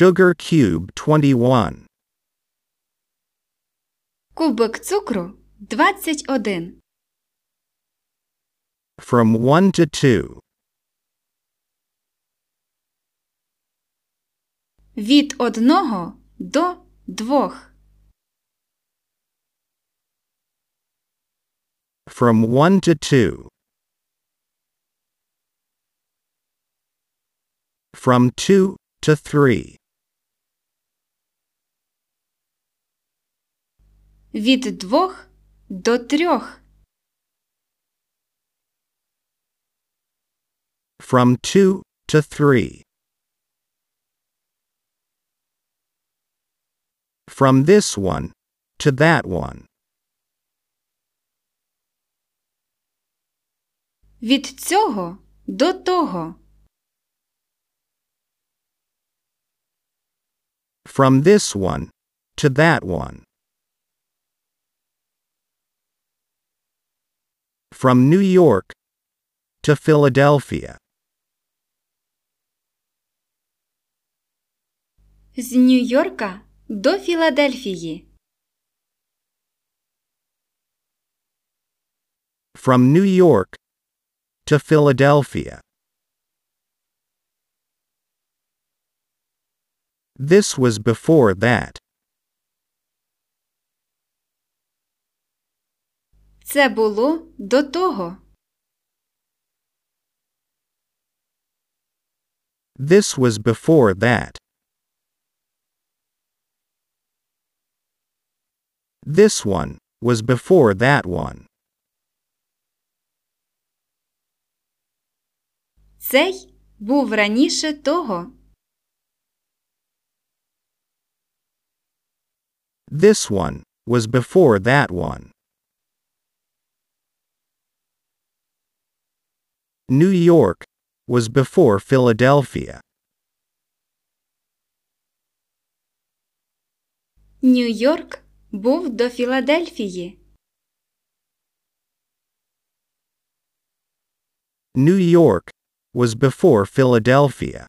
Sugar cube 21. Кубик цукру 21. From 1 to 2. Від одного до двох. From 1 to 2. From 2 to 3. Від двох до трьох. From 2 to 3. From this one to that one. Від цього до того. From this one to that one. From New York to Philadelphia. З Нью-Йорка до Філадельфії. From New York to Philadelphia. This was before that. Це було до того. This was before that. This one was before that one. Цей був раніше того. This one was before that one. New York was before Philadelphia. Нью-Йорк був до Філадельфії. New York was before Philadelphia.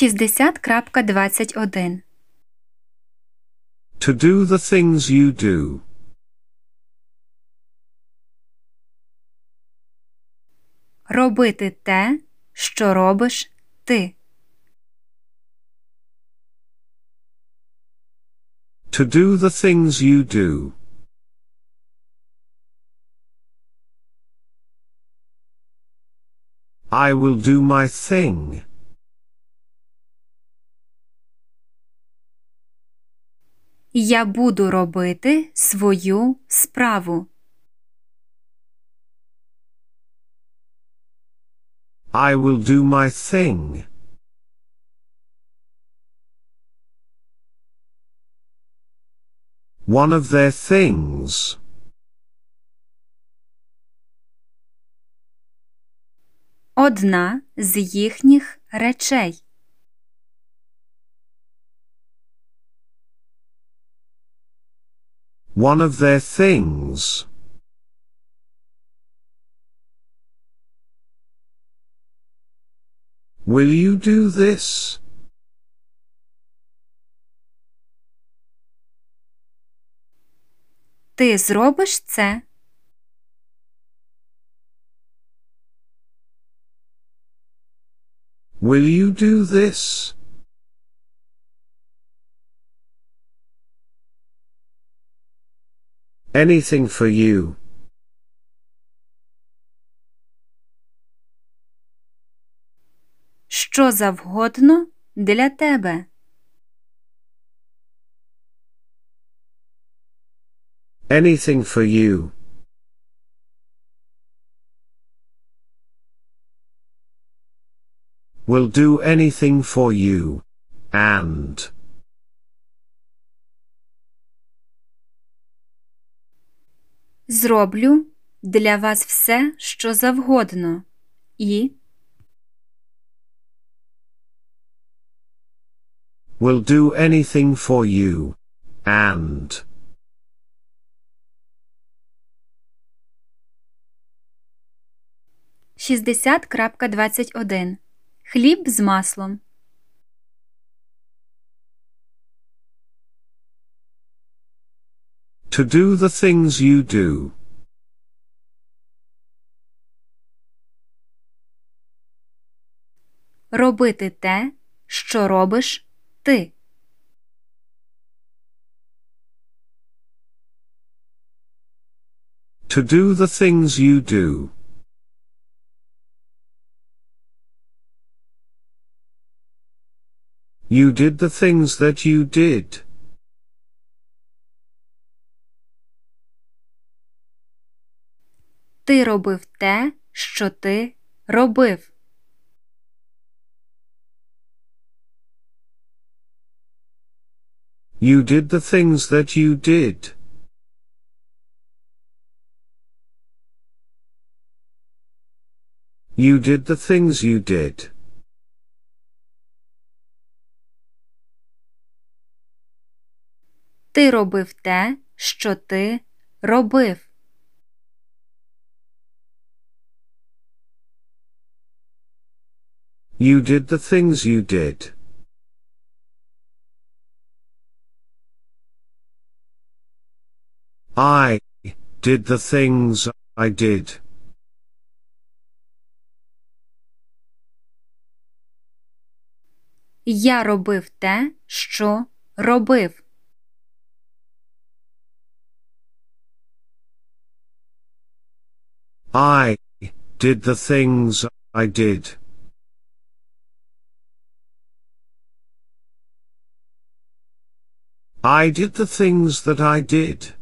Шістдесят крапка двадцять один. To do the things you do. Робити те, що робиш ти. To do the things you do. I will do my thing. Я буду робити свою справу. I will do my thing. One of their things. Одна з їхніх речей. One of their things. Will you do this? Ти зробиш це? Will you do this? Anything for you. Що завгодно для тебе. Anything for you. Will do anything for you. And. Зроблю для вас все, що завгодно. І Will do anything for you. and. Шістдесят крапка двадцять один. Хліб з маслом. To do the things you do. Робити те, що робиш ти. To do the things you do. You did the things that you did. Ти робив те, що ти робив. You did the things that you did. You did the things you did. Ти робив те, що ти робив. You did the things you did. I did the things I did. Я робив те, що робив. I did the things I did. I did the things that I did.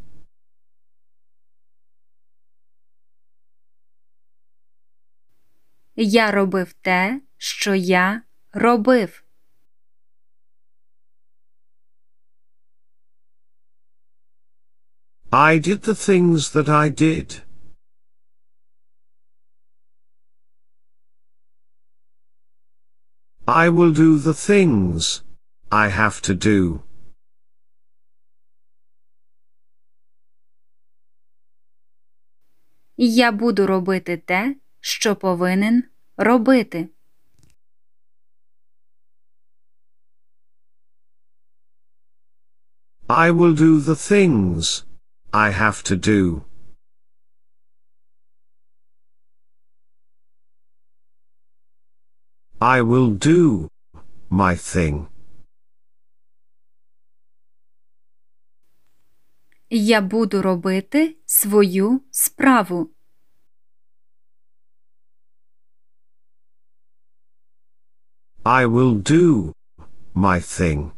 Я робив те, що я робив. I did the things that I did. I will do the things I have to do. Я буду робити те, що повинен робити. I will do the things I have to do. I will do my thing. Я буду робити свою справу. I will do my thing.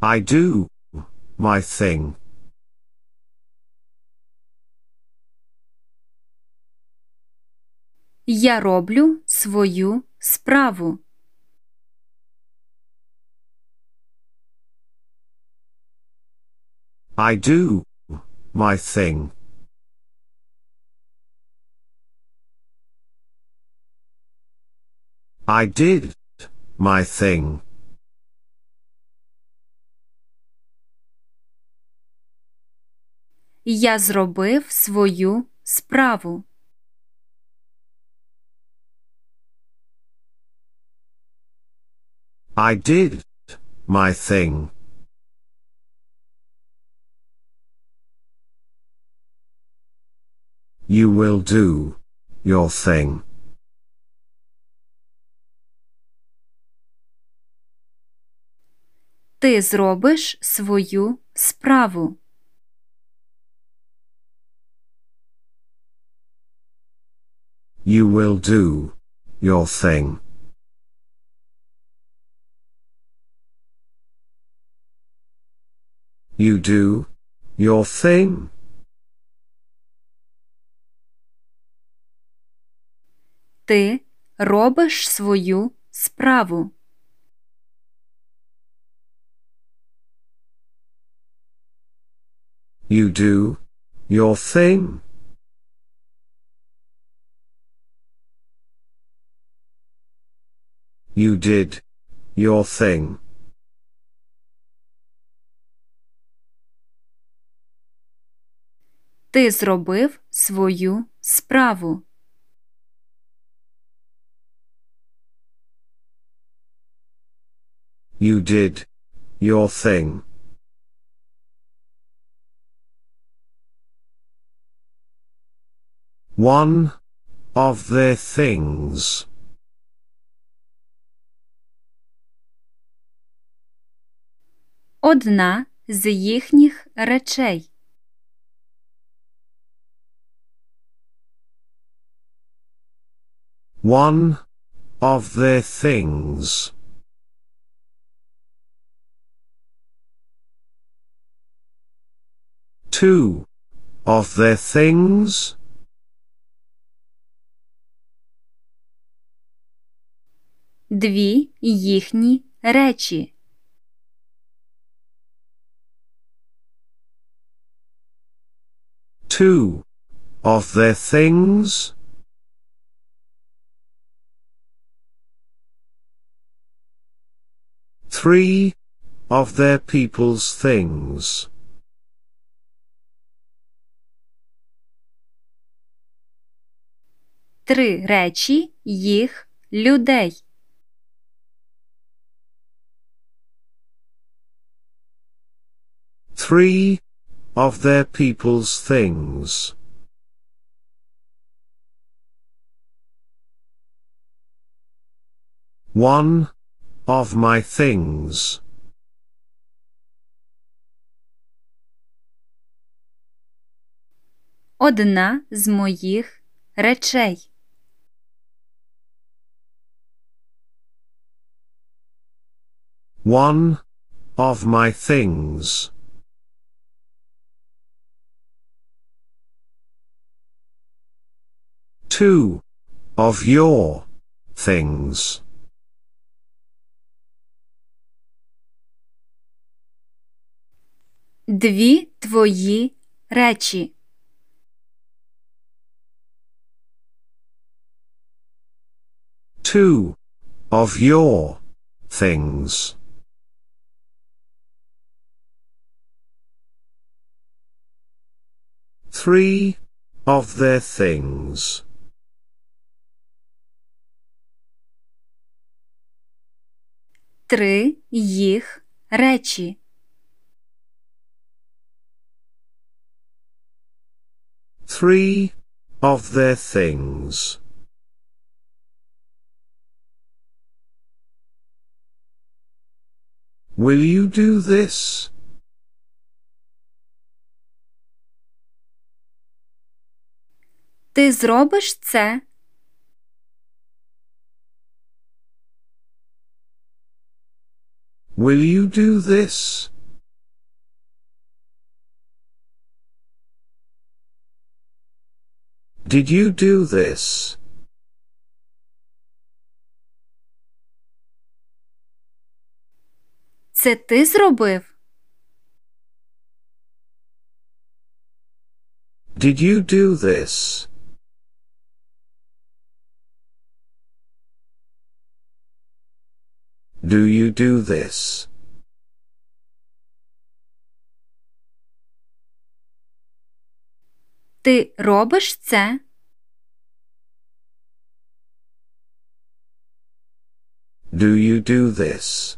I do my thing. Я роблю свою справу. I do my thing. I did my thing. Я зробив свою справу. I did my thing. You will do your thing. Ти зробиш свою справу. You will do your thing. You do your thing. Ти робиш свою справу. You do your thing. You did. Your thing. Ти зробив свою справу. You did. Your thing. One of their things. Одна з їхніх речей. One of their things. Two of their things. Дві їхні речі. Two of their things. Three of their people's things. Три речі їх людей. Three of their people's things. One of my things. Одна з моїх речей. One of my things. Two of your things. Дві твої речі. Two of your things. Three of their things. Три їх речі. Three of their things. Will you do this? Ти зробиш це? Will you do this? Did you do this? Це ти зробив? Did you do this? Do you do this? Ти робиш це? Do you do this?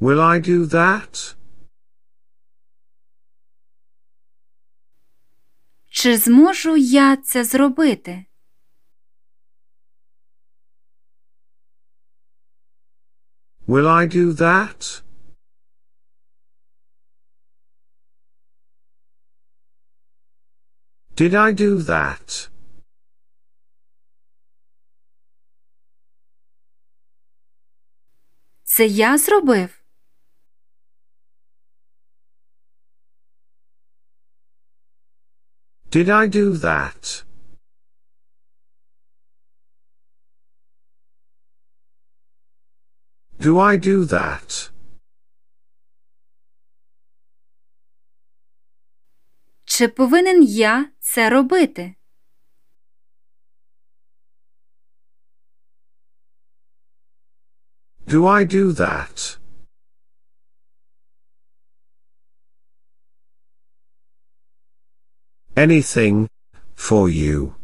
Will I do that? Чи зможу я це зробити? Will I do that? Did I do that? Це я зробив? Did I do that? Do I do that? Чи повинен я це робити? Do I do that? Anything, for you.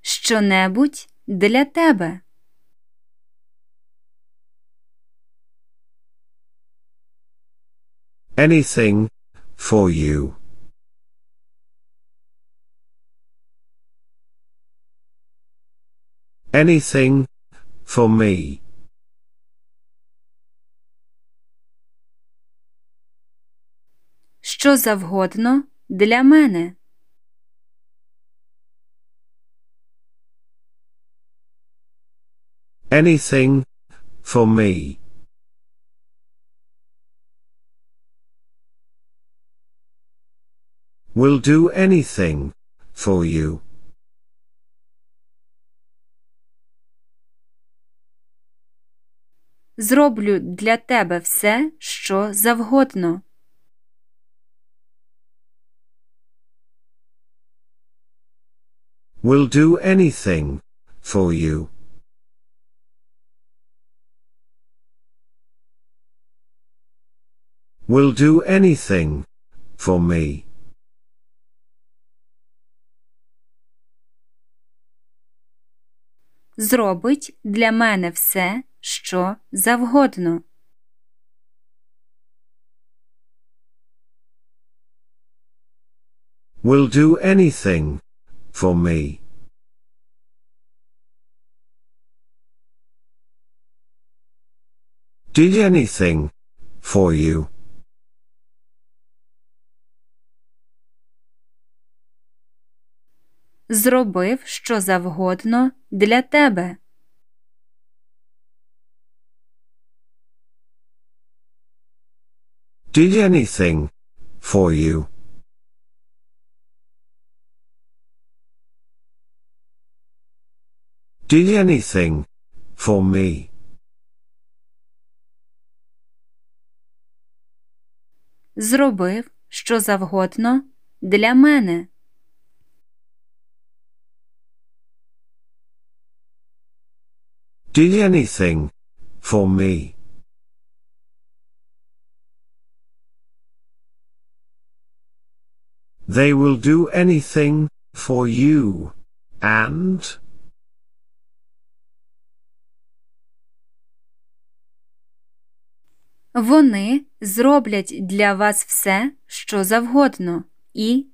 Що-небудь для тебе. Anything, for you. Anything, for me. Що завгодно для мене. Anything, for me. Will do anything, for you. Зроблю для тебе все, що завгодно. Will do anything, for you. Will do anything, for me. Зробить для мене все, що завгодно. Will do anything, for me. Did anything, for you. Зробив що завгодно для тебе. Did anything, for you. Did anything, for me. Зробив що завгодно для мене. Did anything, for me. They will do anything, for you, and, Вони зроблять для вас все, що завгодно, і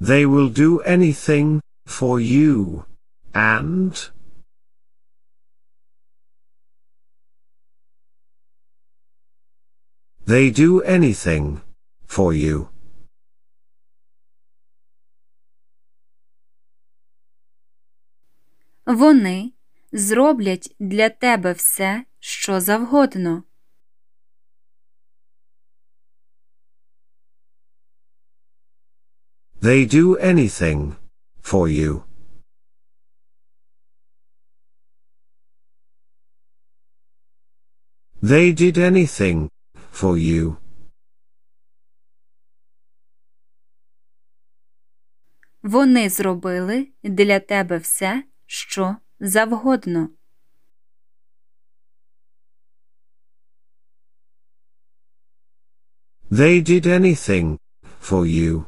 they will do anything, for you, and, they do anything, for you. вони зроблять для тебе все, що завгодно. They do anything, for you. They did anything, for you. Вони зробили для тебе все, що завгодно. They did anything, for you.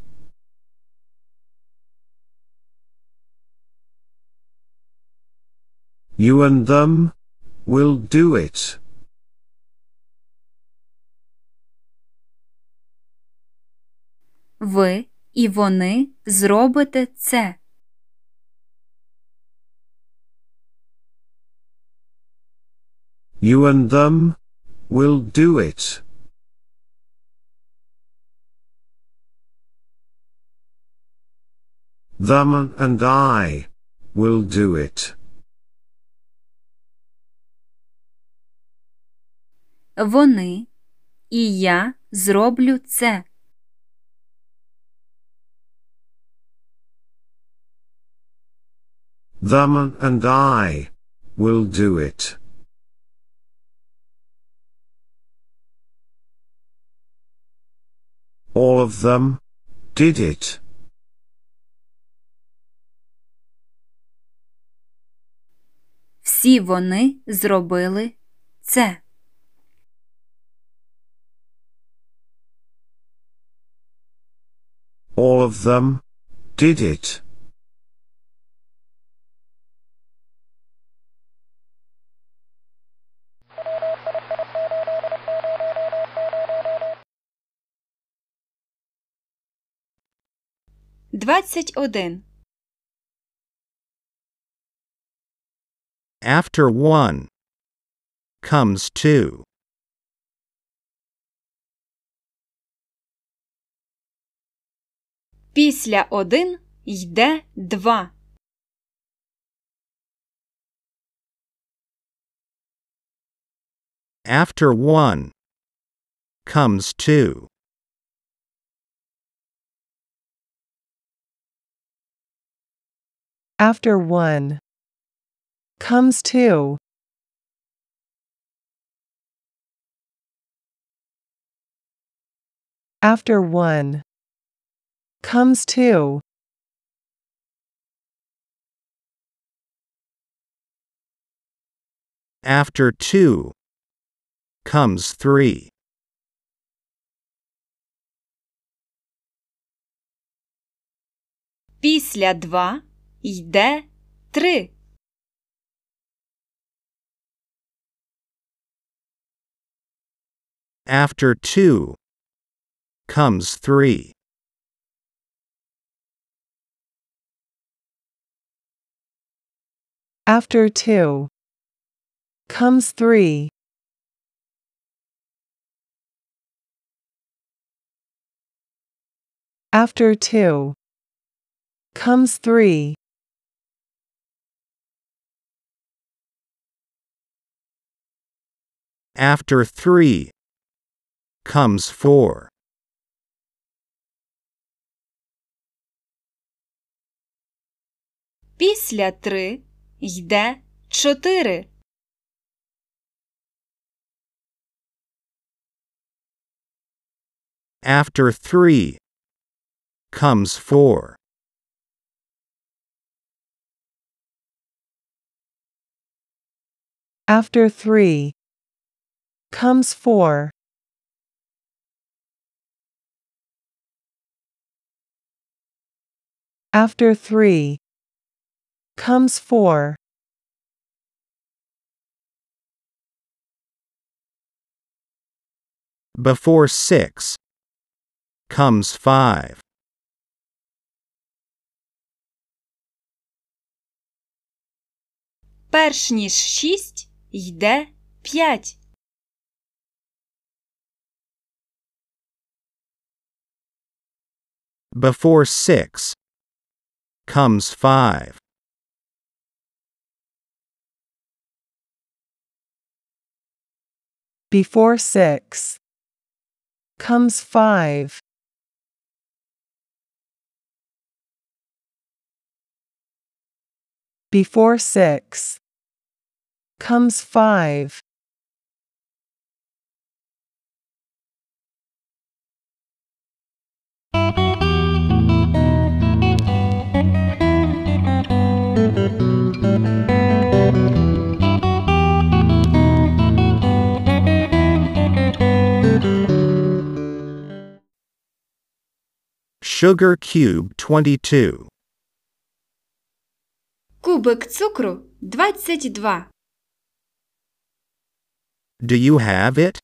You and them, will do it. Ви і вони зробите це. You and them, will do it. Them and I, will do it. Вони і я зроблю це. Them and I, will do it. All of them, did it. Всі вони зробили це. All of them did it. Двадцять один. After one comes two. Після один йде два. After one comes two. After one comes two. After one comes two. After two comes three. Після два йде три. After two comes three. After two comes three. After two comes three. After three comes four. Після три йде чотири. After three comes four. After three comes four. After three comes four. Before six comes five. Перш ніж шість йде п'ять. Before six comes five. Before six comes five. Before six comes five. Sugar cube 22. Кубик цукру 22. Do you have it?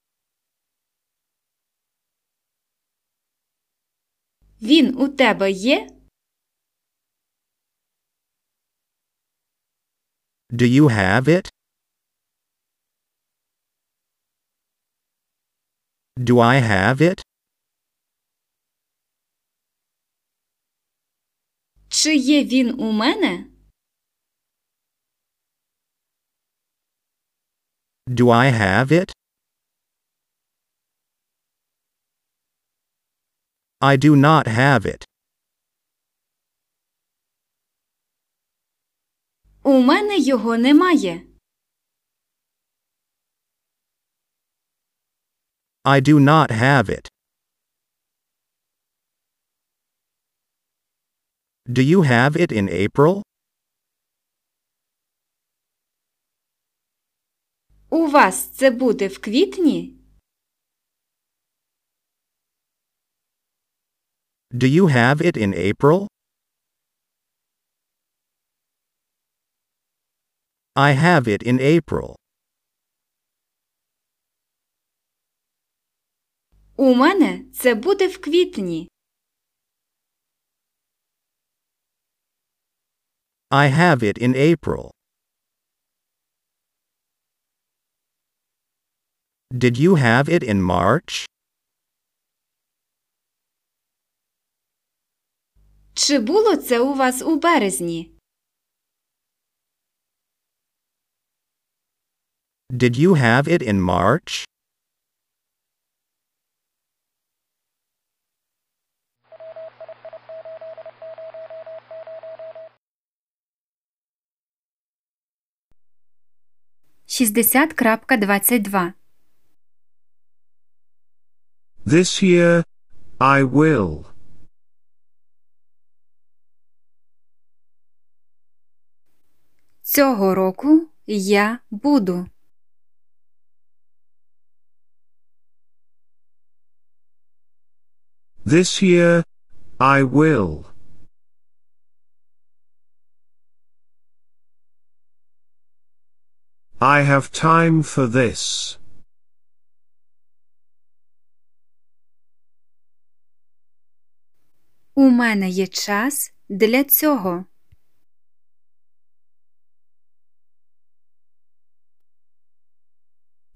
Він у тебе є? Do you have it? Do I have it? Чи є він у мене? Do I have it? I do not have it. У мене його немає. I do not have it. Do you have it in April? У вас це буде в квітні? Do you have it in April? I have it in April. У мене це буде в квітні. I have it in April. Did you have it in March? Чи було це у вас у березні? Did you have it in March? Шістдесят крапка двадцять два. This year, I will. Цього року я буду. This year, I will. I have time for this. У мене є час для цього.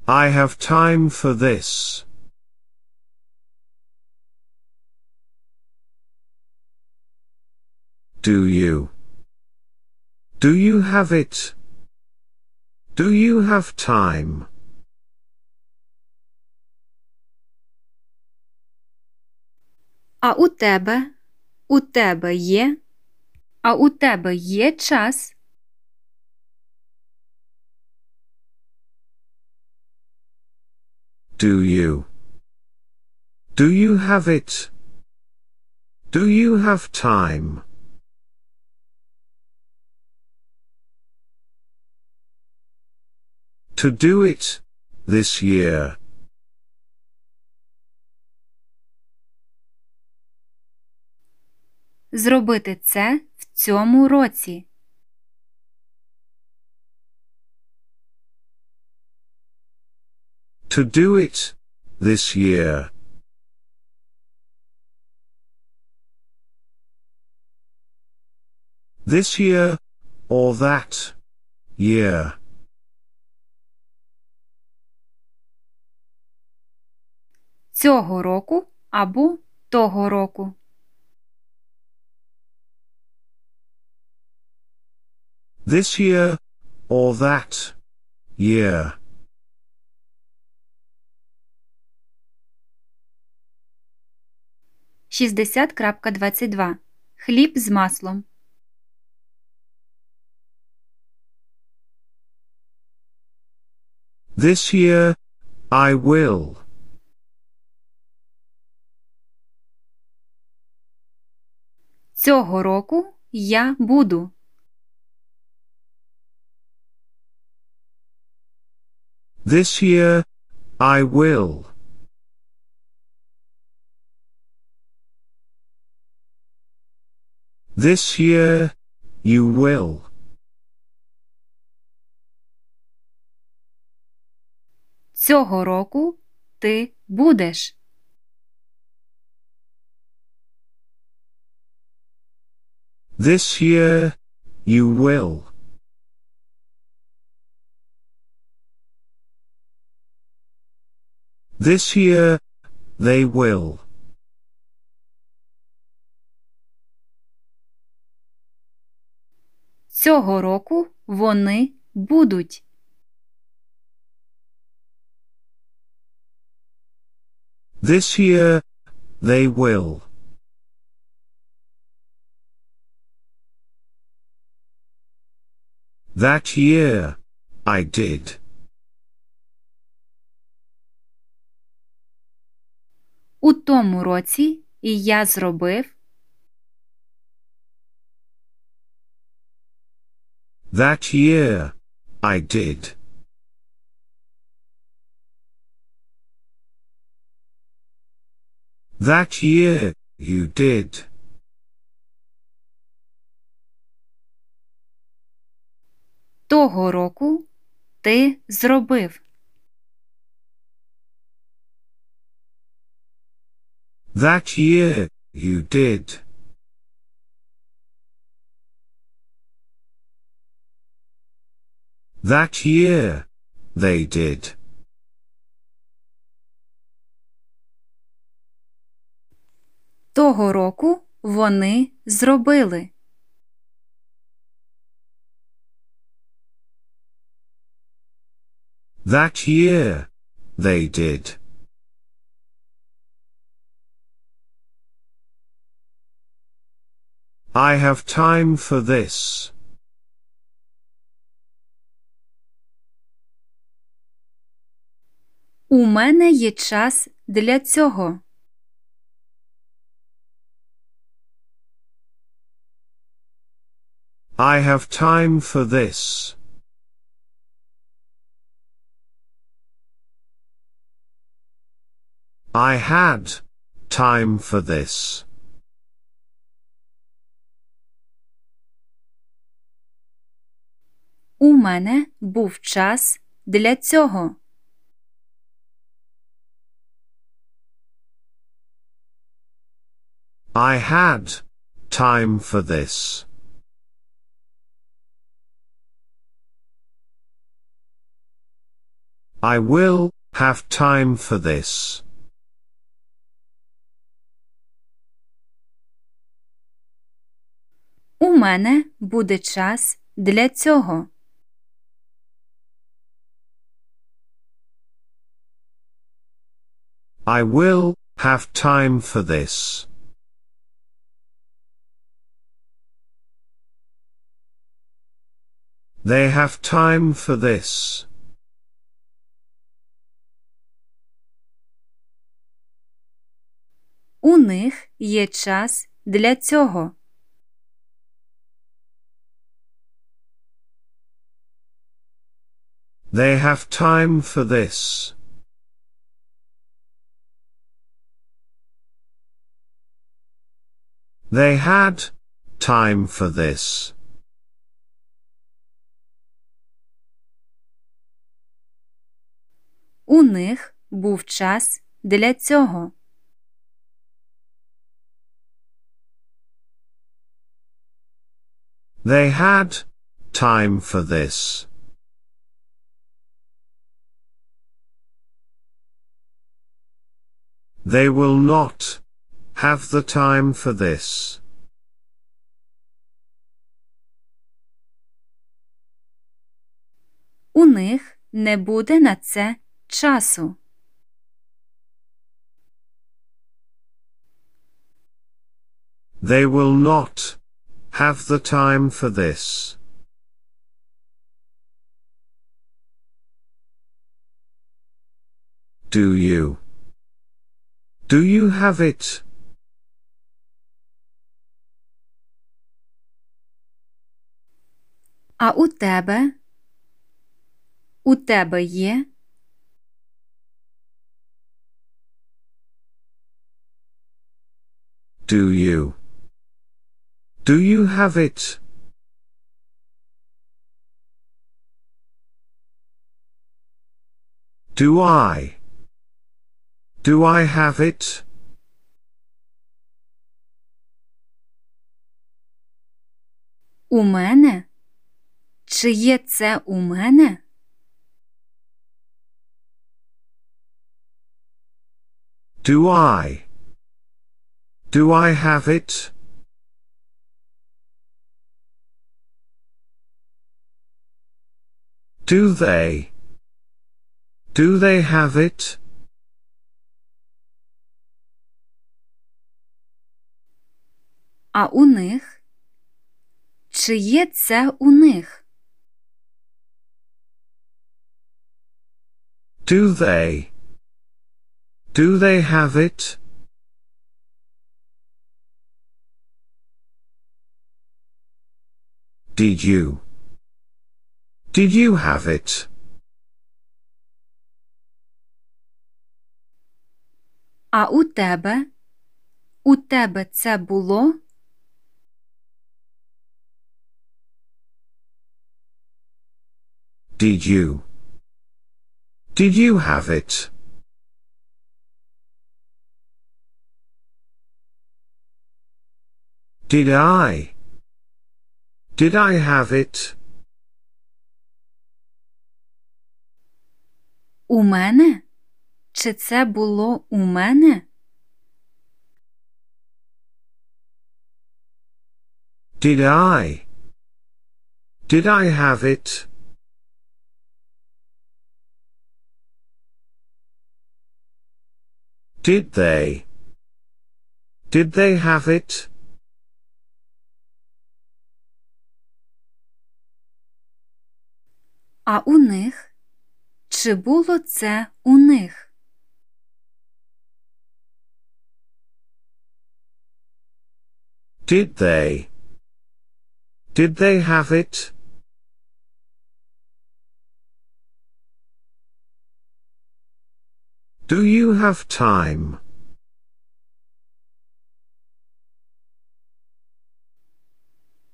I have time for this. Do you? Do you have it? Do you have time? А у тебе? У тебе є? А у тебе є час? Do you? Do you have it? Do you have time? To do it this year. Зробити це в цьому році. To do it this year. This year or that year. Цього року або того року. This year or that year. Шістдесят крапка двадцять два. Хліб з маслом. This year I will. Цього року я буду. This year I will. This year you will. Цього року ти будеш. This year you will. This year they will. Цього року вони будуть. This year they will. That year. I did. У тому році і я зробив. That year. I did. That year, you did. Того року ти зробив. That year, you did. That year, they did. Того року вони зробили. That year, they did. I have time for this. У мене є час для цього. I have time for this. I had time for this. У мене був час для цього. I had time for this. I will have time for this. У мене буде час для цього. I will have time for this. They have time for this. У них є час для цього. They have time for this. They had time for this. У них був час для цього. They had time for this. They will not have the time for this. У них не буде на це часу. They will not have the time for this. Do you? Do you have it? А у тебе? У тебе є? Do you? Do you have it? Do I? Do I have it? У мене? Чи є це у мене? Do I? Do I have it? Do they? Do they have it? А у них? Чи є це у них? Do they? Do they have it? Did you? Did you have it? А у тебе? У тебе це було? Did you? Did you have it? Did I? Did I have it? У мене? Чи це було у мене? Did I? Did I have it? Did they? Did they have it? А у них? Чи було це у них? Did they? Did they have it? Do you have time?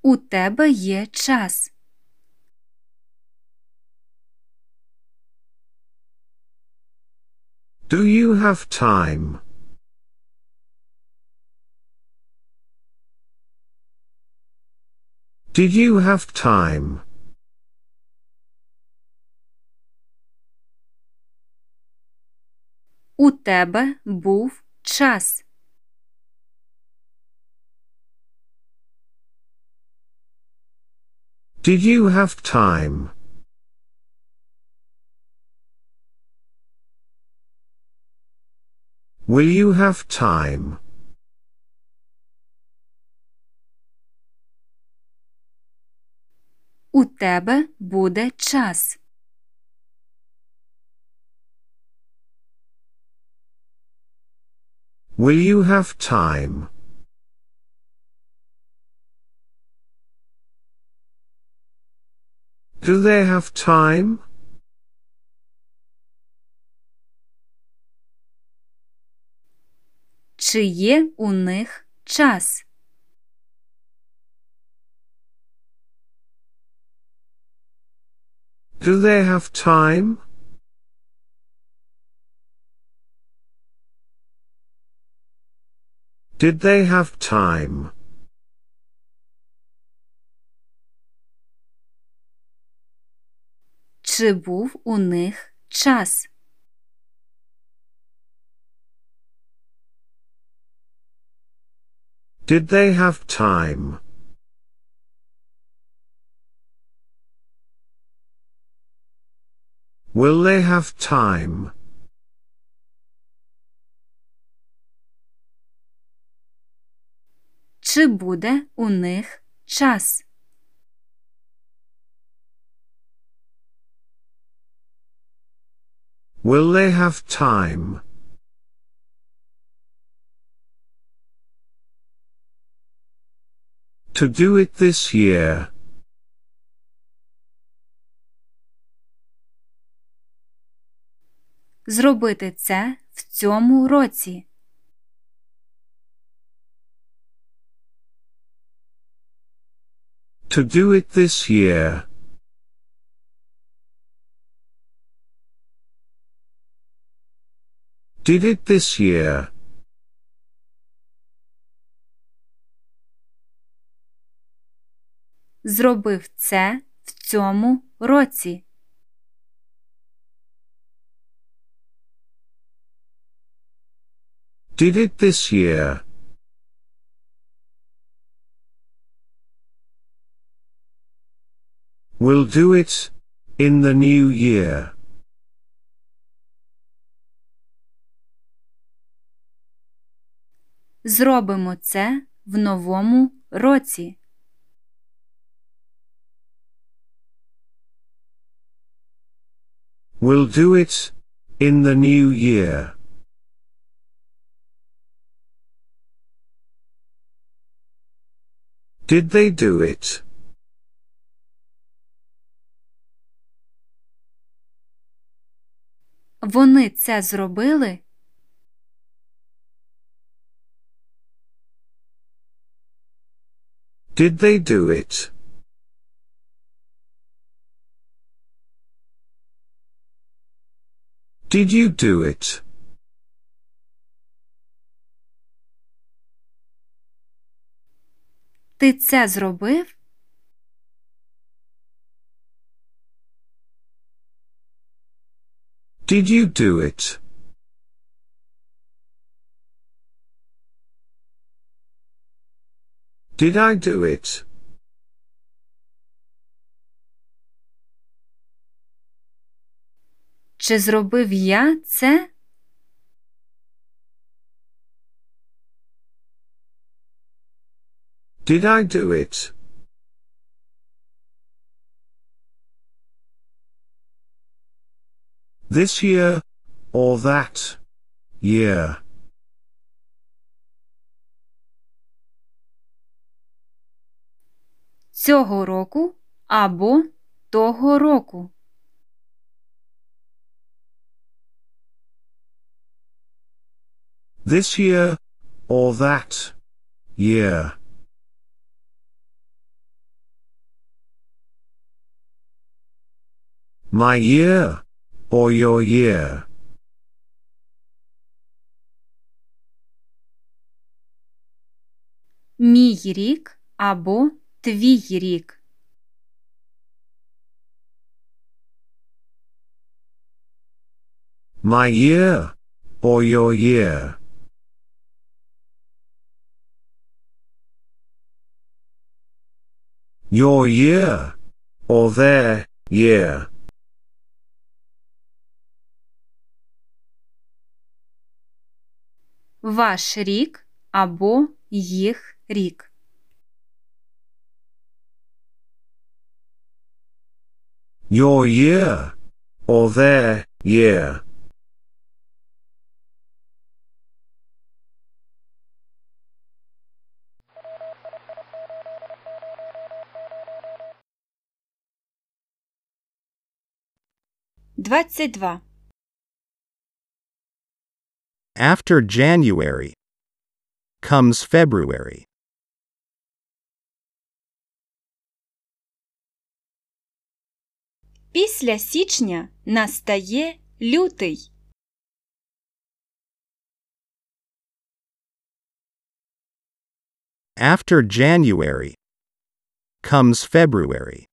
У тебе є час. Do you have time? Did you have time? У тебе був час. Did you have time? Will you have time? У тебе буде час. Will you have time? Do they have time? Чи є у них час? Do they have time? Did they have time? Чи був у них час? Did they have time? Will they have time? Чи буде у них час? Will they have time? To do it this year. Зробити це в цьому році. To do it this year. Did it this year. Зробив це в цьому році. Did it this year. Will do it in the new year. Зробимо це в новому році. Will do it in the new year. Did they do it? Вони це зробили? Did they do it? Did you do it? Ти це зробив? Did you do it? Did I do it? Чи зробив я це? Did I do it? This year, or that year? Цього року або того року. This year, or that year? My year, or your year? Мій рік або твій рік. My year, or your year? Your year, or their year? Ваш рік або їх рік. Your year, or their year? Двадцять два. After January comes February. Після січня настає лютий. After January comes February.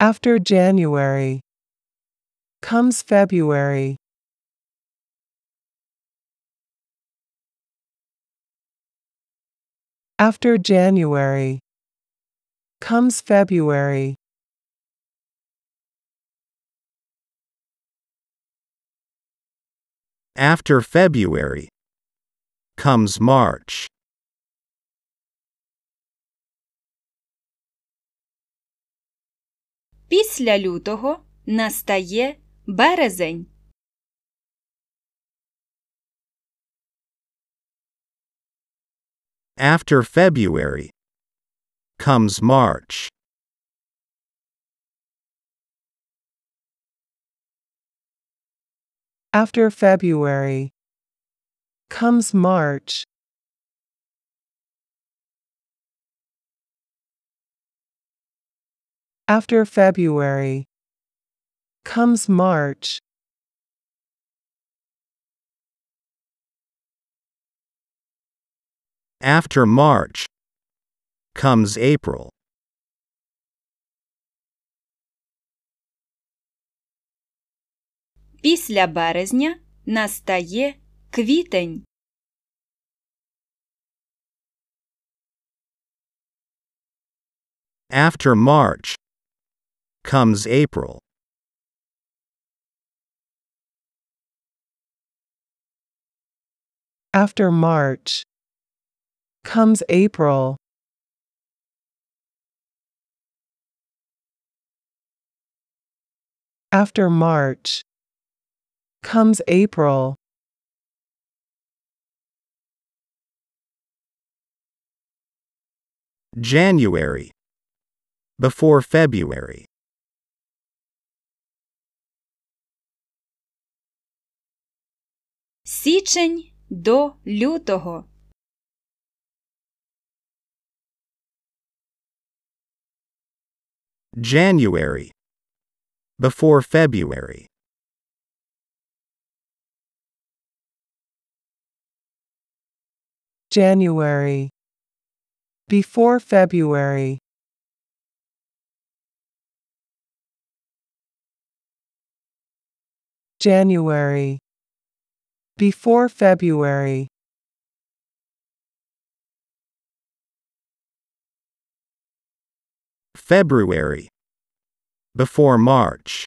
After January comes February. After January comes February. After February comes March. Після лютого настає березень. After February comes March. After February comes March. After February comes March. After March comes April. Після березня настає квітень. After March comes April. After March comes April. After March comes April. January Before February. Січень до лютого. January. Before February. January. Before February. January. Before February. February. Before March.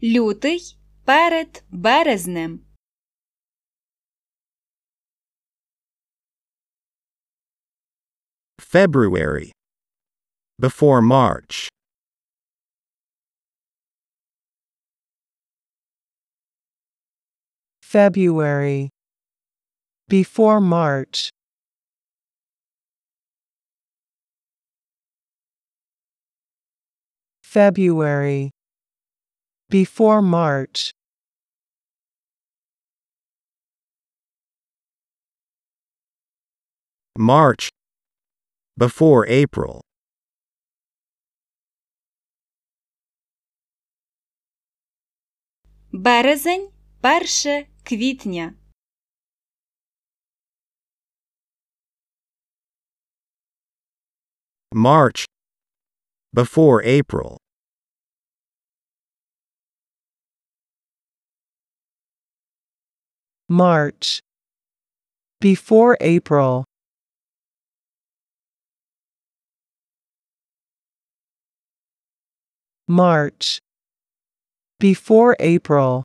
Лютий перед березнем. February. Before March. February. Before March. February. Before March. March. Before April. Березень перше квітня. March. Before April. March. Before April. March. Before April.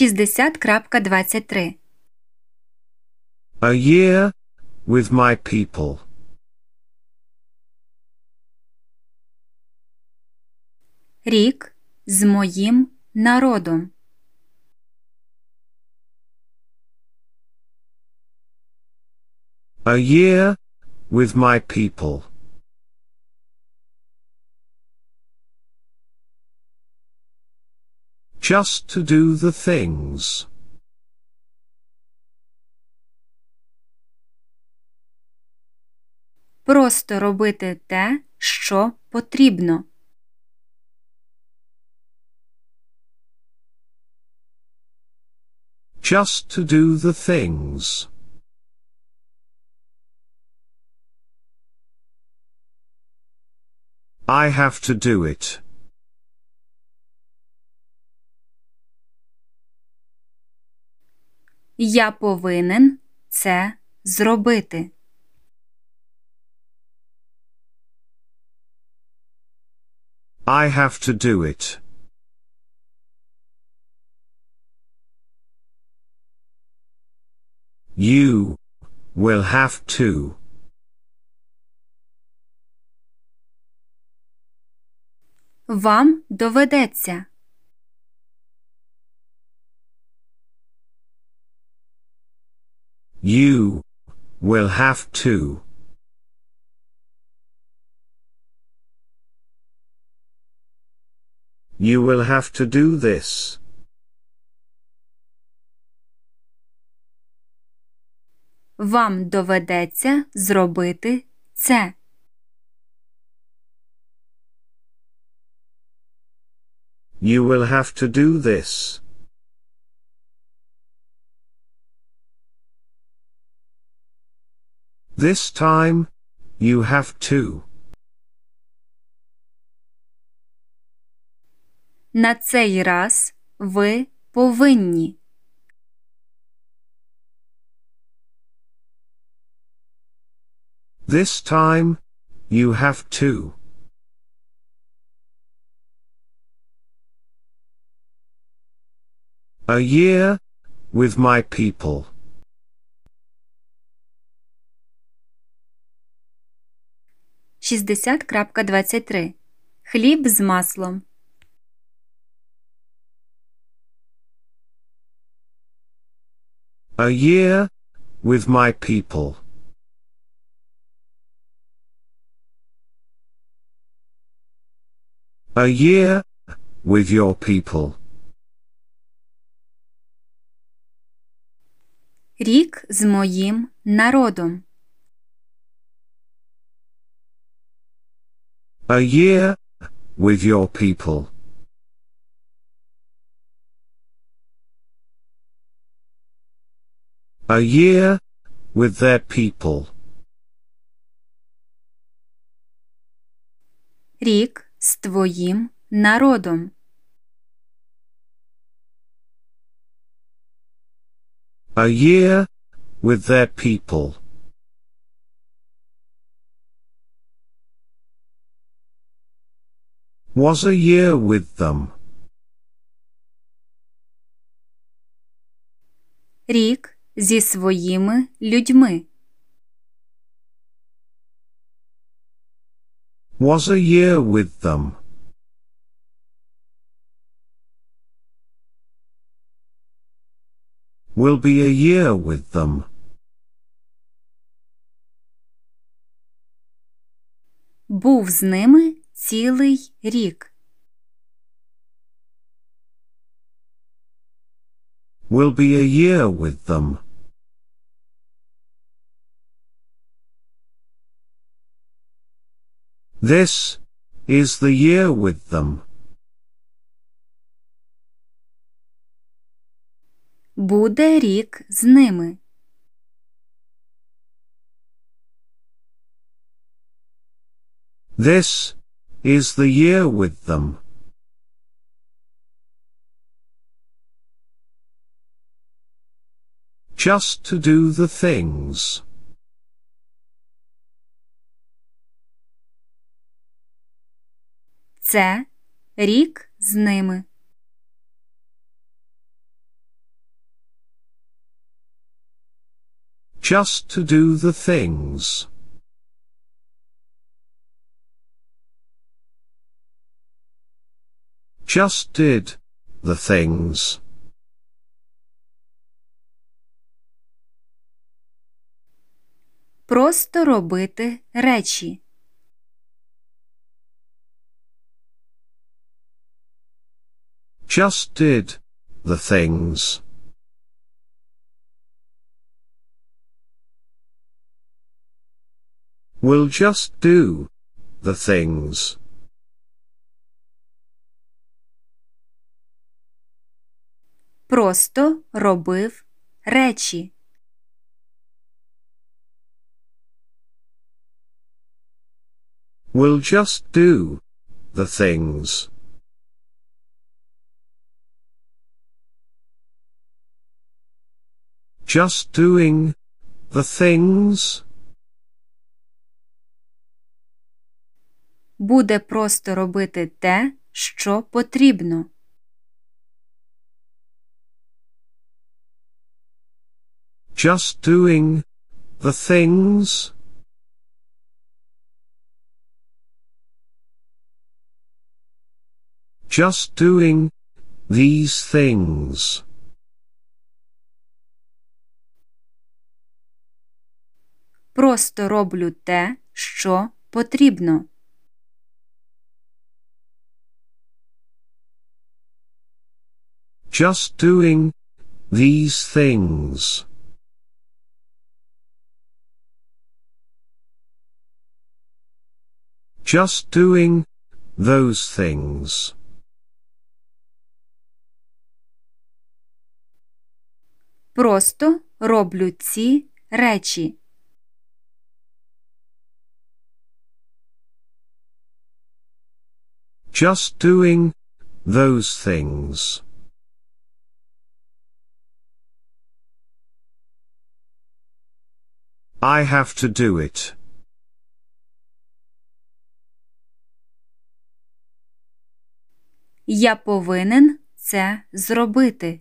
Шістдесят крапка двадцять три. A year with my people. Рік з моїм народом. A year with my people. Just to do the things. Просто робити те, що потрібно. Just to do the things. I have to do it. Я повинен це зробити. I have to do it. You will have to. Вам доведеться. You will have to. You will have to do this. Вам доведеться зробити це. You will have to do this. This time, you have to. На цей раз ви повинні. This time, you have to. A year, with my people. Шістдесят крапка двадцять три. Хліб з маслом. A year, with my people. A year, with your people. Рік з моїм народом. A year, with your people. A year, with their people. Рік з твоїм народом. A year, with their people. Was a year with them. Рік зі своїми людьми. Was a year with them. Will be a year with them. Був з ними цілий рік. Will be a year with them. This is the year with them. Буде рік з ними. This is the year with them. Just to do the things. Це рік з ними. Just to do the things. Just did the things. Просто робити речі. Just did the things. Will just do the things. Просто робив речі. Will just do the things. Just doing the things. Буде просто робити те, що потрібно. Just doing the things. Just doing these things. Просто роблю те, що потрібно. Just doing these things. Just doing those things. Просто роблю ці речі. Just doing those things. I have to do it. Я повинен це зробити.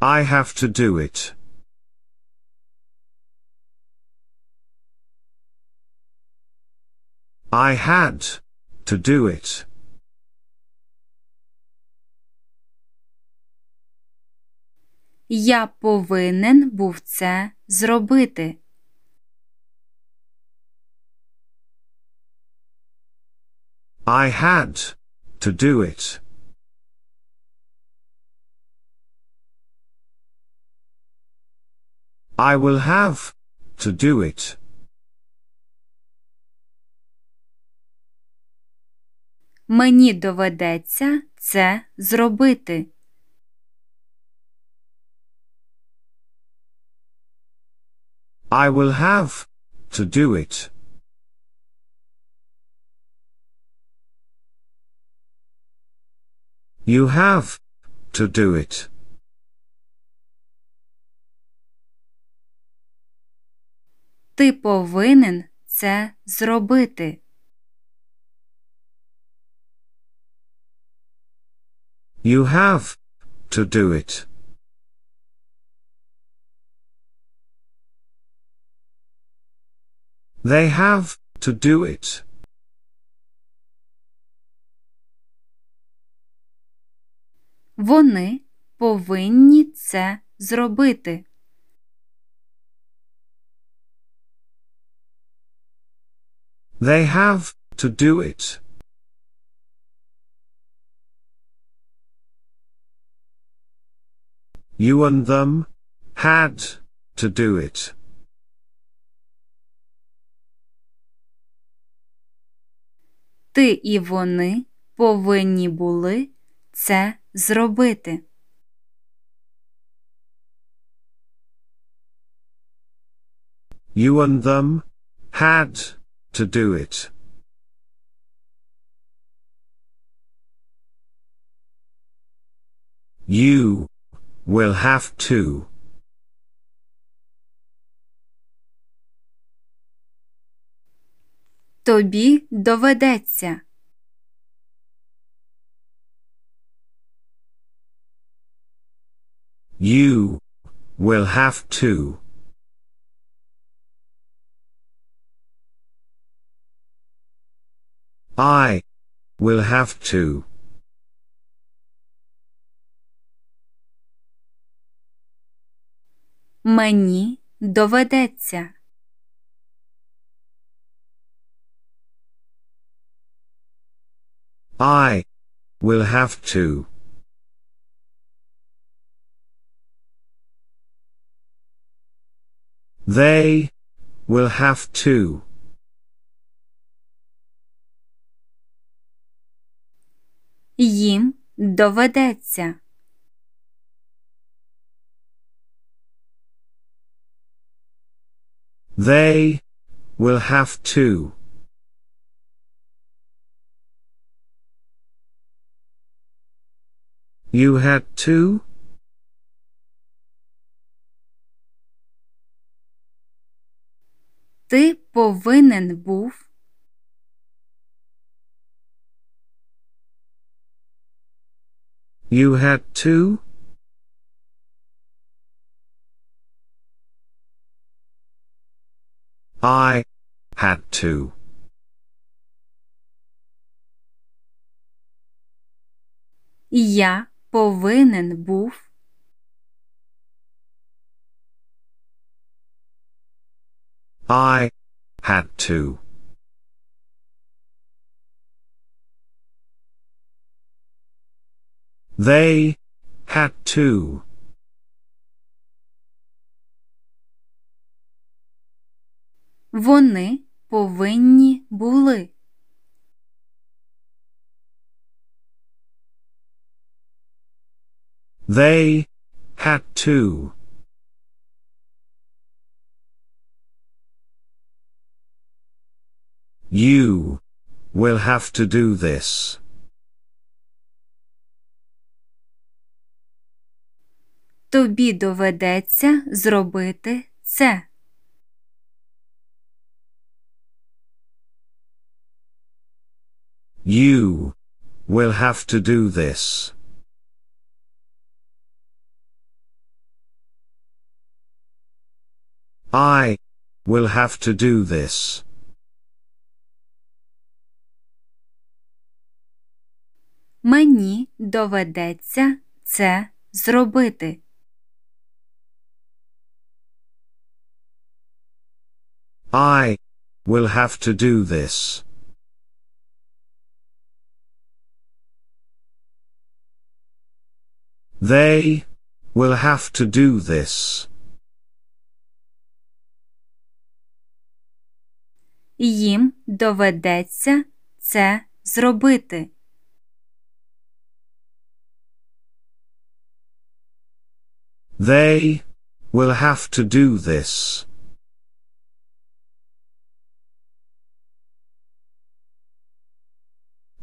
I have to do it. I had to do it. Я повинен був це зробити. I had to do it. I will have to do it. Мені доведеться це зробити. I will have to do it. You have to do it. Ти повинен це зробити. You have to do it. They have to do it. Вони повинні це зробити. They have to do it. You and them had to do it. Ти і вони повинні були це зробити. You and them had to do it. You will have to. Тобі доведеться. You will have to. I will have to. Мені доведеться. I will have to. They will have to. Їм доведеться. They will have to. You had to? Ти повинен був. You had to? I had to. Я повинен був. I had to. They had to. Вони повинні були. They had to. You will have to do this. Тобі доведеться зробити це. You will have to do this. I will have to do this. Мені доведеться це зробити. I will have to do this. They will have to do this. Їм доведеться це зробити. They will have to do this.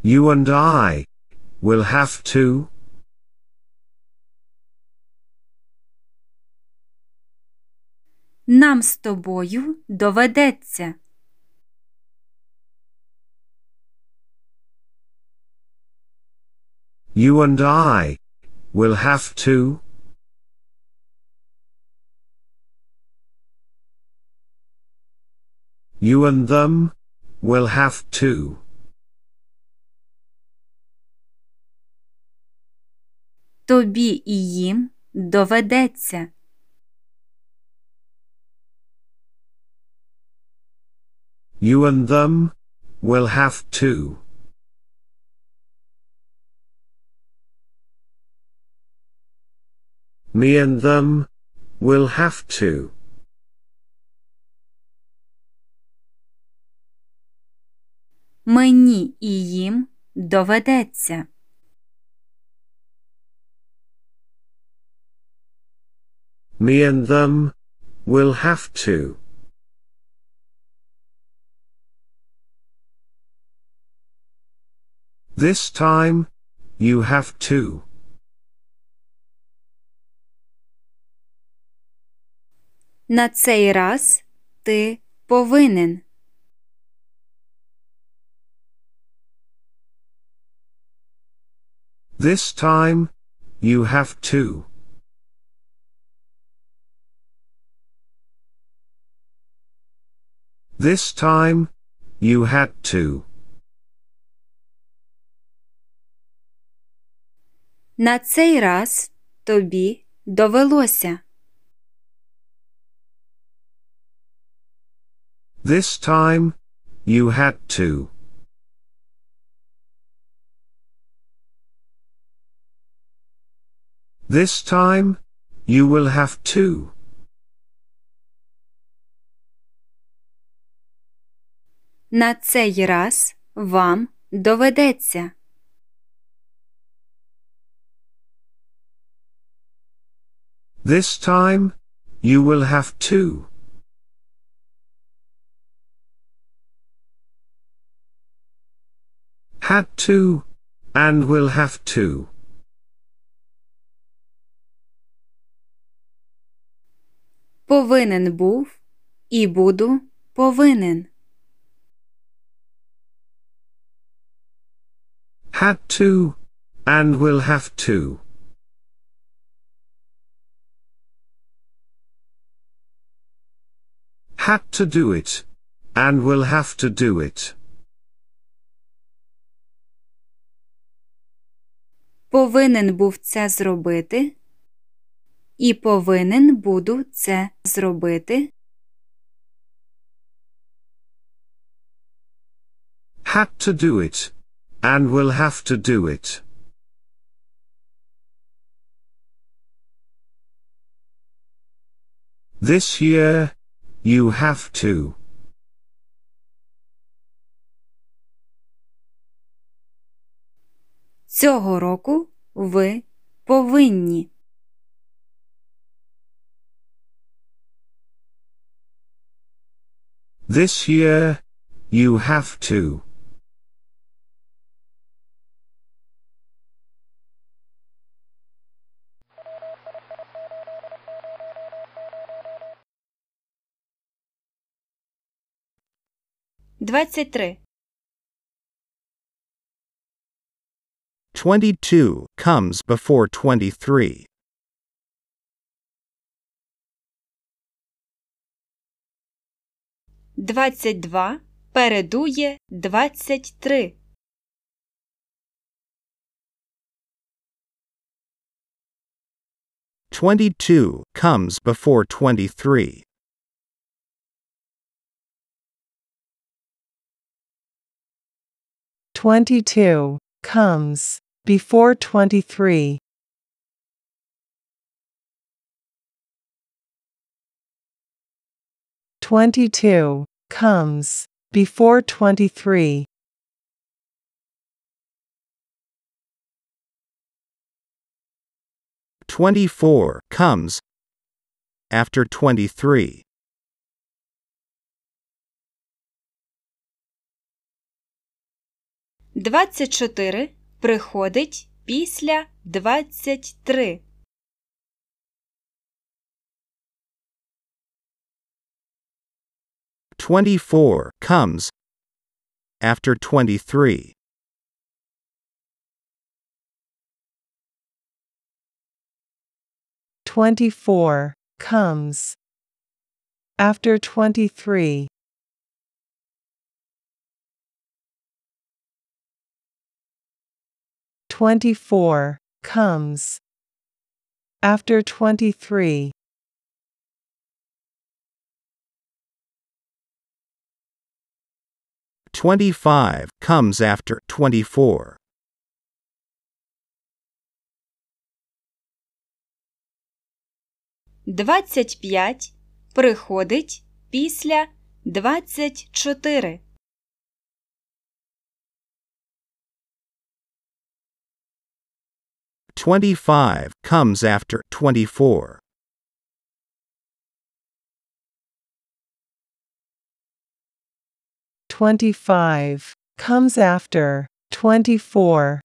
You and I will have to. Нам з тобою доведеться. You and I will have to. You and them will have to. Тобі і їм доведеться. You and them will have to. Me and them will have to. Мені і їм доведеться. Me and them will have to. This time, you have to. На цей раз ти повинен. This time, you have to. This time, you had to. На цей раз тобі довелося. This time, you had to. This time, you will have to. На цей раз вам доведеться. This time, you will have to. Had to, and will have to. Повинен був і буду повинен. Had to, and will have to. Had to do it, and will have to do it. Повинен був це зробити. І повинен буду це зробити. Had to do it, and will have to do it. This year, you have to. Цього року ви повинні. This year, you have to. Двадцять три. 22 comes before 23. 22 передує 23. Twenty-two comes before twenty-three. Twenty-two comes before twenty-three. Twenty-two comes before twenty-three. Twenty-four comes after twenty-three. Двадцять чотири приходить після двадцять три. 24 comes after 23. Twenty four comes after twenty three. Twenty four comes after twenty three. 25 comes after 24. Двадцять п'ять приходить після двадцять чотири. Twenty-five comes after twenty-four. Twenty-five comes after twenty-four.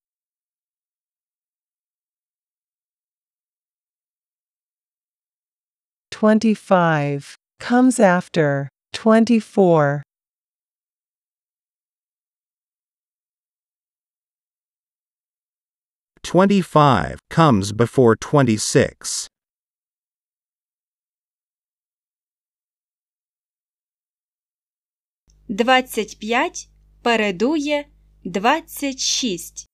Twenty-five comes after twenty-four. Twenty-five comes before twenty-six. Двадцять п'ять передує двадцять шість.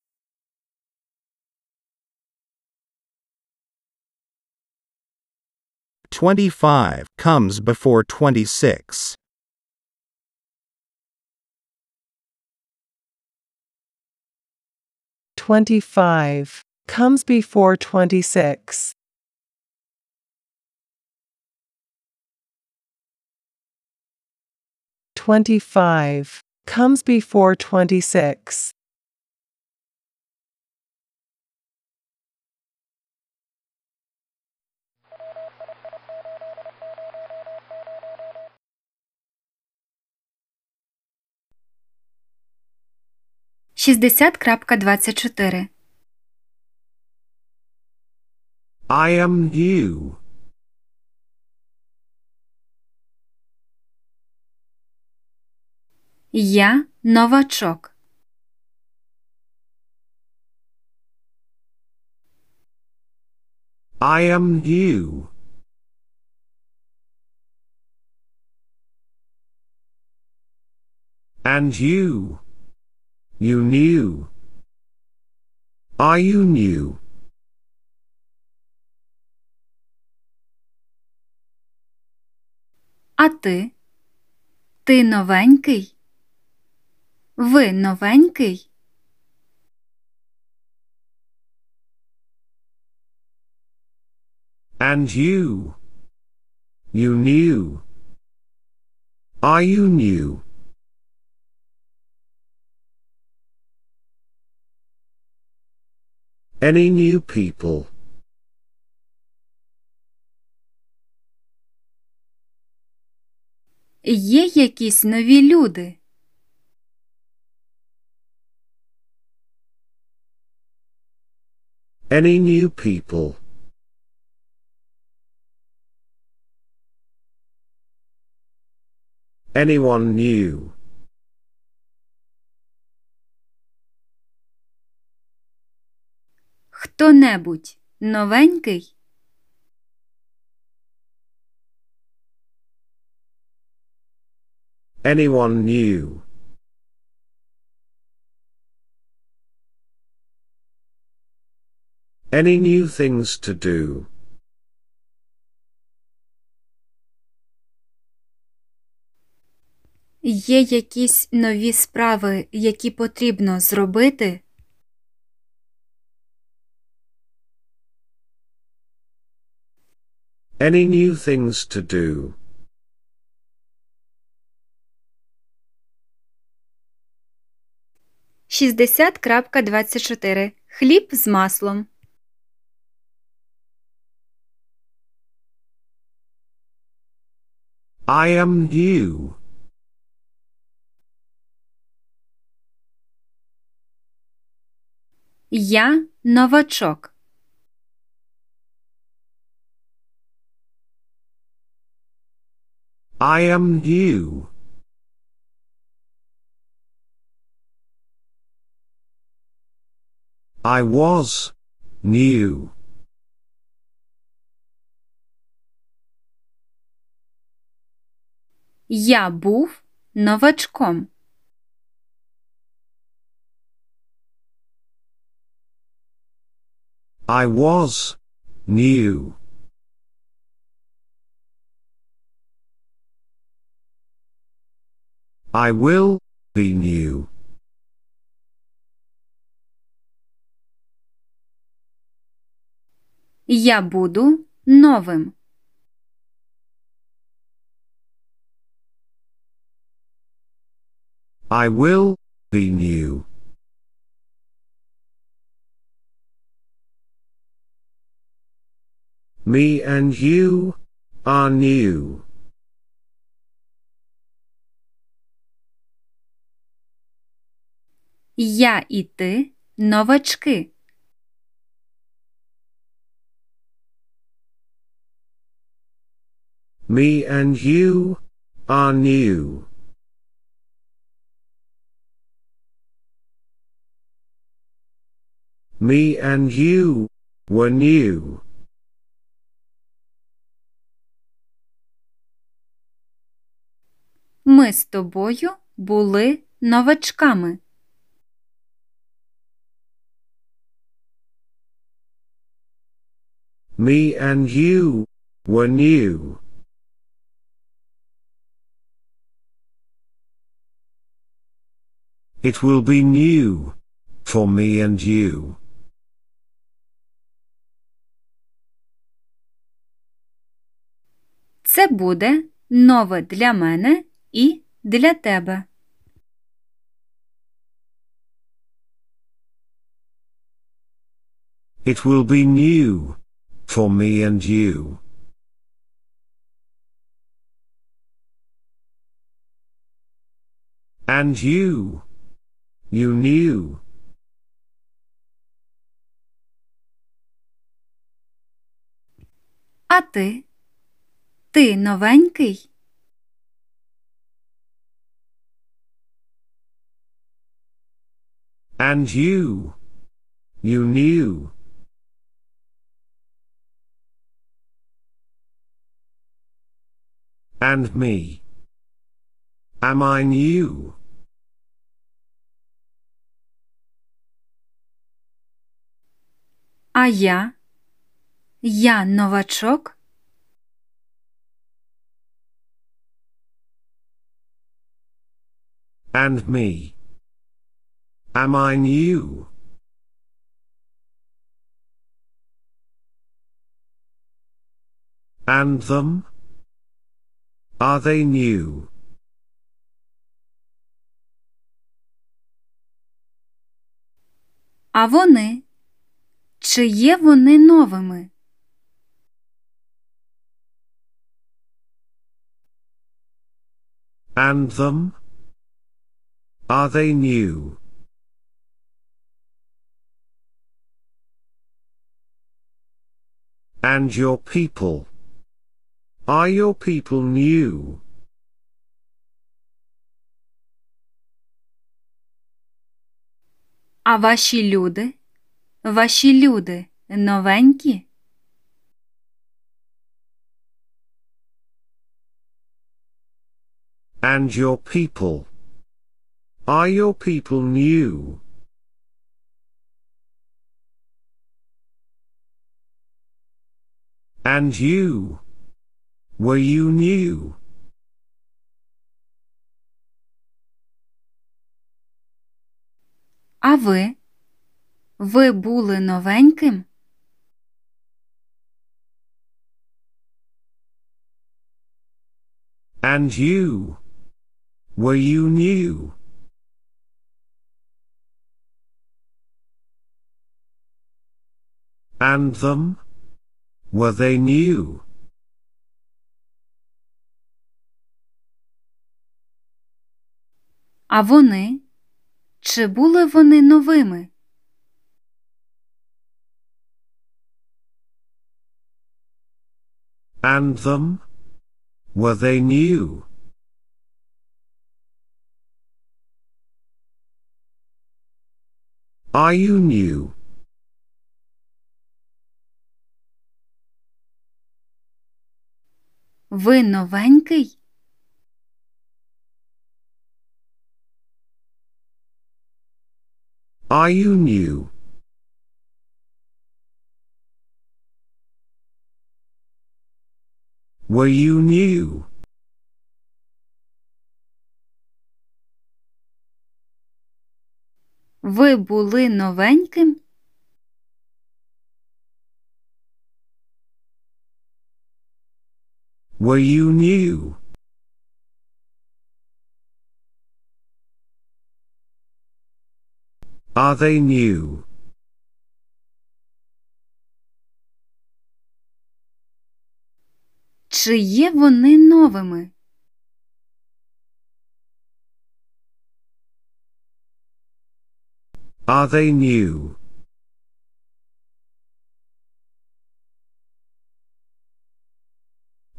Twenty-five comes before twenty-six. Twenty-five comes before twenty-six. Twenty-five comes before twenty-six. Шістдесят крапка двадцять чотири. I am new. Я новачок. I am new. And you. You knew. Are you new? А ти? Ти новенький? Ви новенький? And you. You knew. Are you new? Any new people? Є якісь нові люди? Any new people? Anyone new? Хто-небудь новенький? anyone new. Any new things to do? Є якісь нові справи, які потрібно зробити? Any new things to do? Шістдесят крапка двадцять чотири. Хліб з маслом. I am new. Я новачок. I am new. I was new. Я був новачком. I was new. I will be new. Я буду новим. I will be new. Me and you are new. Я і ти новачки. Me and you are new. Me and you were new. Ми з тобою були новачками. Me and you were new. It will be new for me and you. Це буде нове для мене і для тебе. It will be new for me and you. And you. You knew. А ти? Ти новенький? And you. You knew. And me. Am I new? А я? Я новачок? And me. Am I new? And them? Are they new? А вони? Чи є вони новими? And them? Are they new? And your people? Are your people new? А ваші люди? Ваші люди новенькі? And your people. Are your people new? And you. Were you new? А ви? Ви були новеньким? And you. Were you new? And them? Were they new? А вони? Чи були вони новими? And them? Were they new? Are you new? Ви новенький? Are you new? Were you new? Ви були новеньким? Were you new? Are they new? Чи є вони новими? Are they new?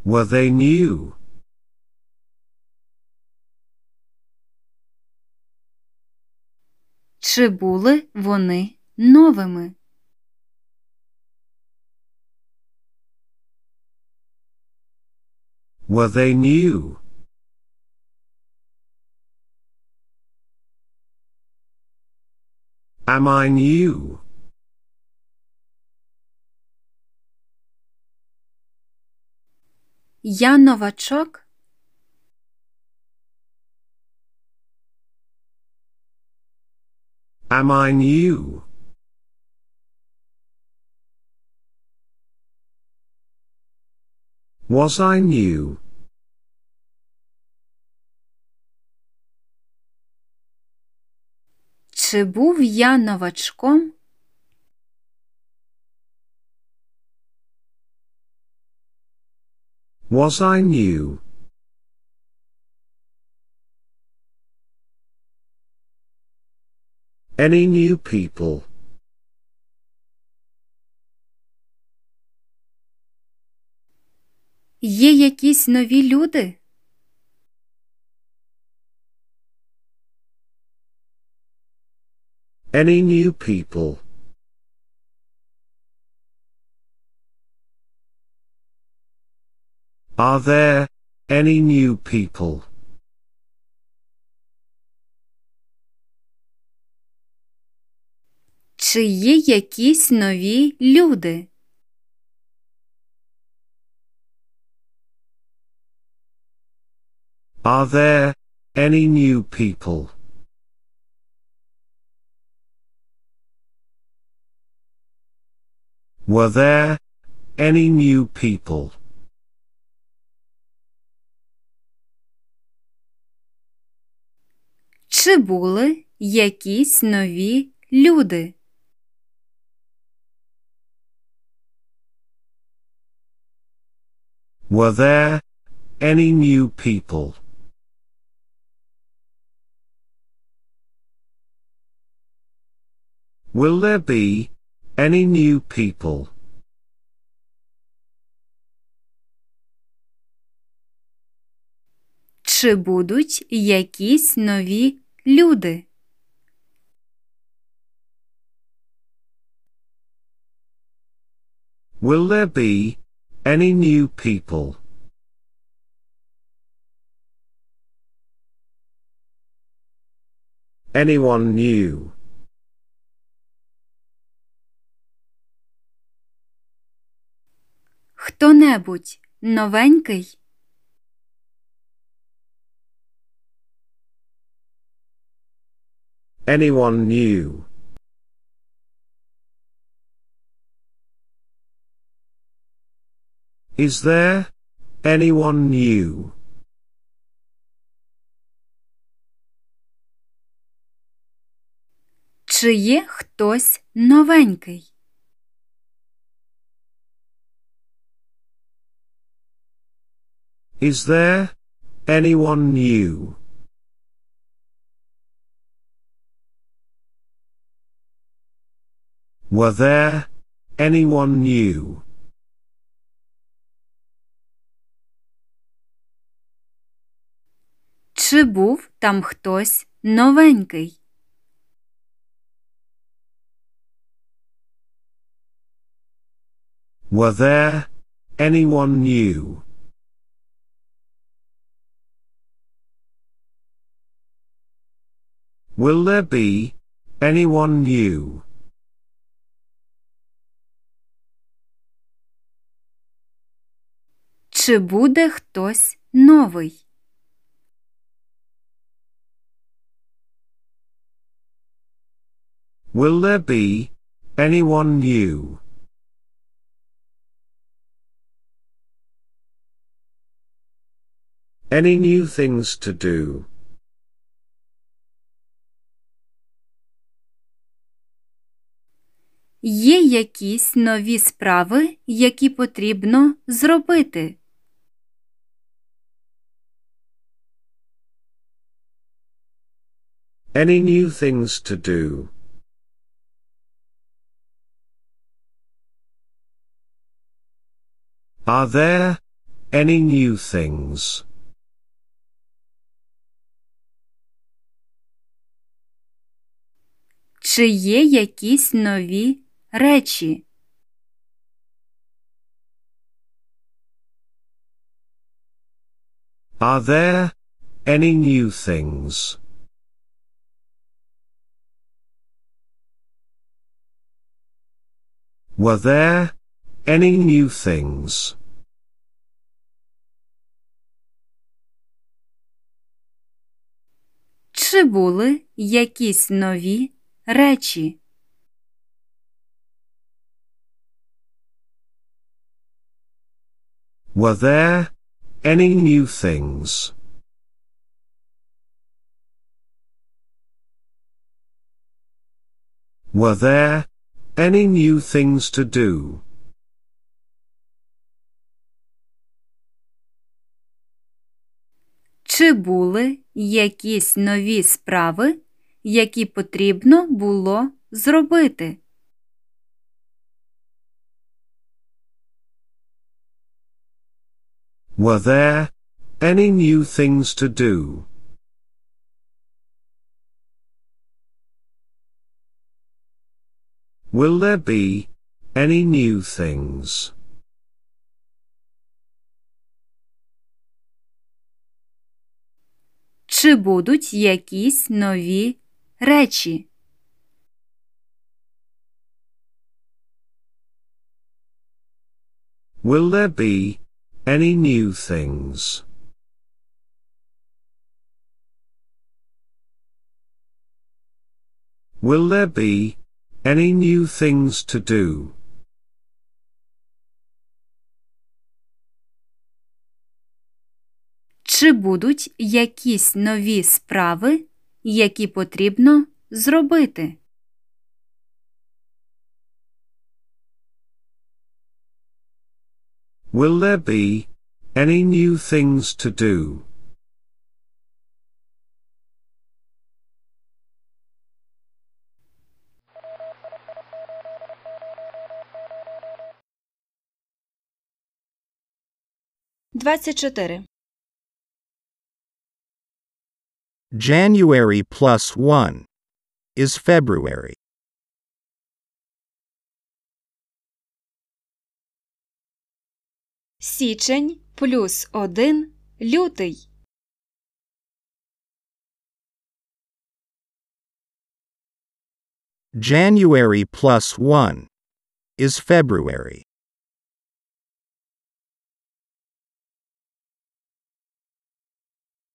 Were they new? Чи були вони новими? Were they new? Am I new? Я новачок? Am I new? Was I new? Чи був я новачком? Was I new? Any new people? Є якісь нові люди? Any new people? Are there any new people? Чи є якісь нові люди? Are there any new people? Were there any new people? Чи були якісь нові люди? Were there any new people? Will there be any new people? Чи будуть якісь нові люди. Will there be any new people? Anyone new? Хто-небудь новенький? Anyone new. Is there anyone new? Чи є хтось новенький? Is there anyone new? Were there anyone new? Чи був там хтось новенький? Were there anyone new? Will there be anyone new? Чи буде хтось новий? Will there be anyone new? Any new things to do? Є якісь нові справи, які потрібно зробити? Any new things to do? Are there any new things? Чи є якісь нові речі? Are there any new things? Were there any new things? Чи були якісь нові речі? Were there any new things? Were there any new things to do? Чи були якісь нові справи, які потрібно було зробити? Were there any new things to do? Will there be any new things? Чи будуть якісь нові речі? Will there be any new things? Will there be any new things to do? Чи будуть якісь нові справи, які потрібно зробити? Will there be any new things to do? Двадцять чотири. January plus 1 is February. Січень плюс один лютий. January plus 1 is February.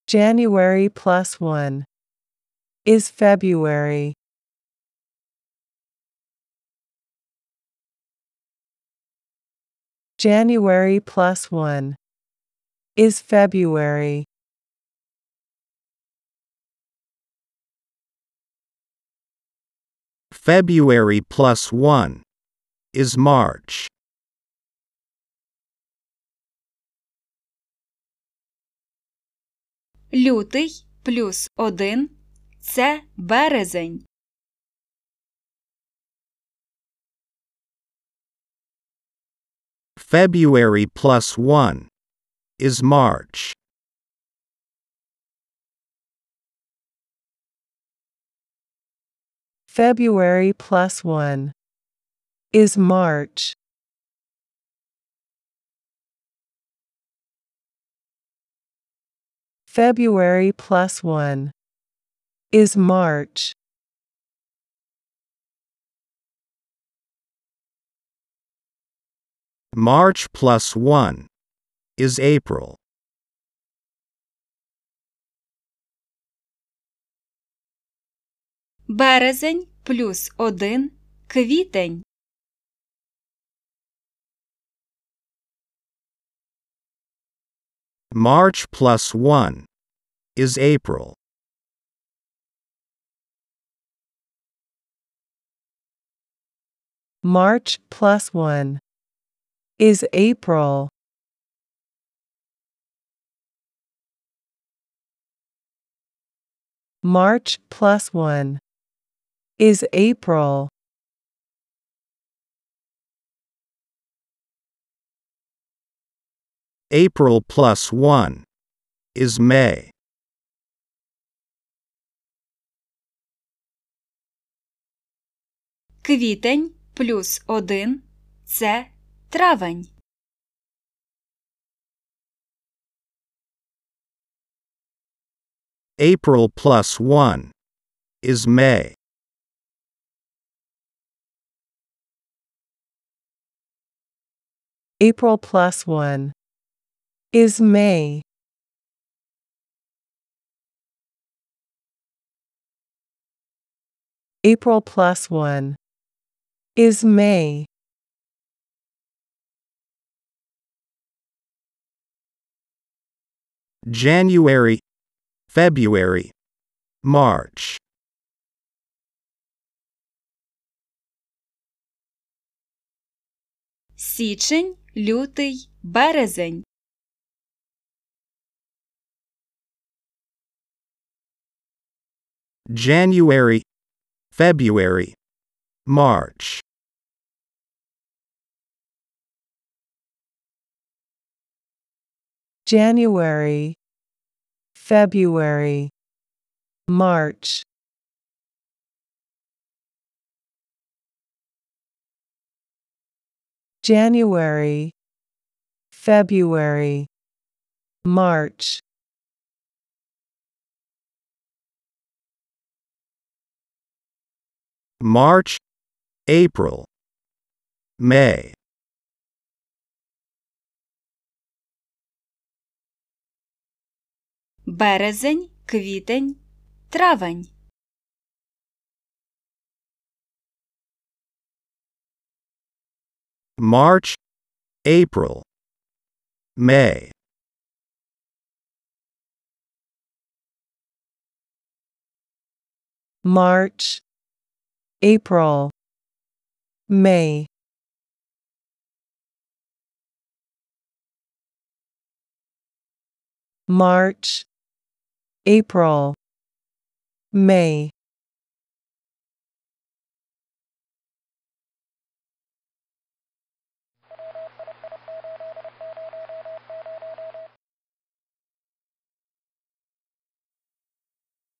January plus 1 is February. January plus 1 is February. February plus 1 is March. Лютий плюс один це березень. February plus 1 is March. February plus 1 is March. February plus 1 is March. March plus 1 is April. Березень плюс один квітень. March plus 1 is April. March plus 1 is April. March plus 1 is April. April plus 1 is May. Квітень плюс один це травень. April plus 1 is May. April plus 1 is May. April plus 1 is May. January, February, March. Січень, лютий, березень. January, February, March. January, February, March. January, February, March. March, April, May. Березень, квітень, травень. March, April, May. March, April, May. March, April, May.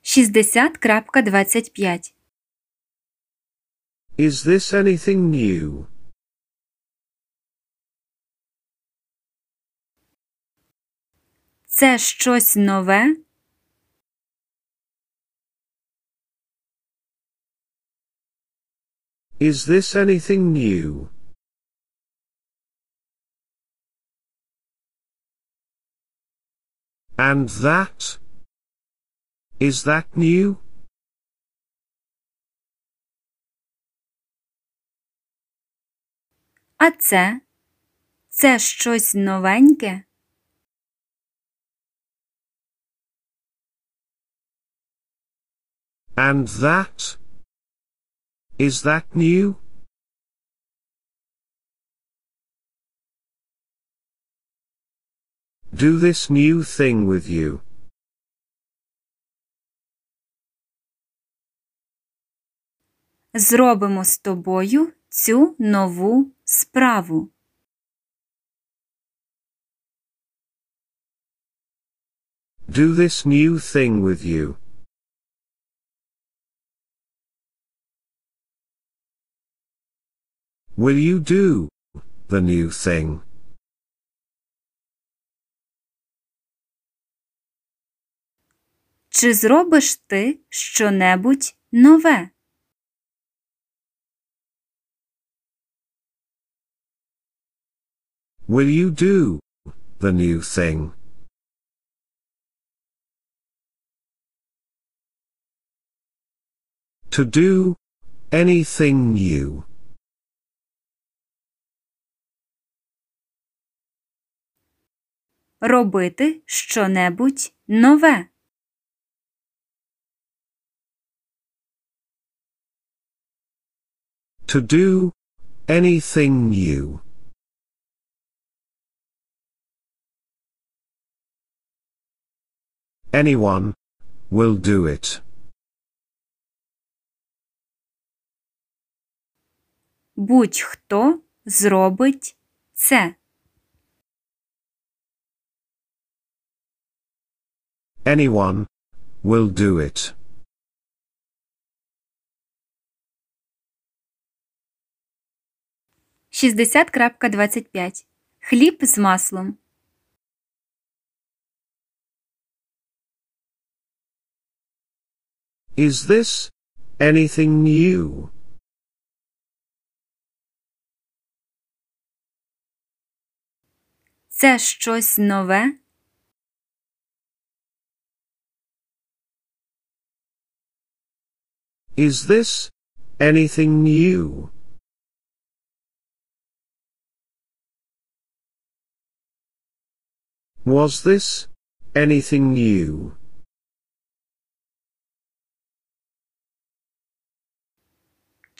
Шістдесят крапка двадцять п'ять. Is this anything new? Це щось нове? Is this anything new? And that? Is that new? А це? Це щось новеньке? And that? Is that new? Do this new thing with you. Зробимо з тобою цю нову справу. Do this new thing with you. Will you do the new thing? Чи зробиш ти щонебудь нове? Will you do the new thing? To do anything new. Робити щонебудь нове. To do anything new. Anyone will do it. Будь-хто зробить це. Anyone will do it. Шістдесят крапка двадцять п'ять. Хліб з маслом. Is this anything new? Це щось нове? Is this anything new? Was this anything new?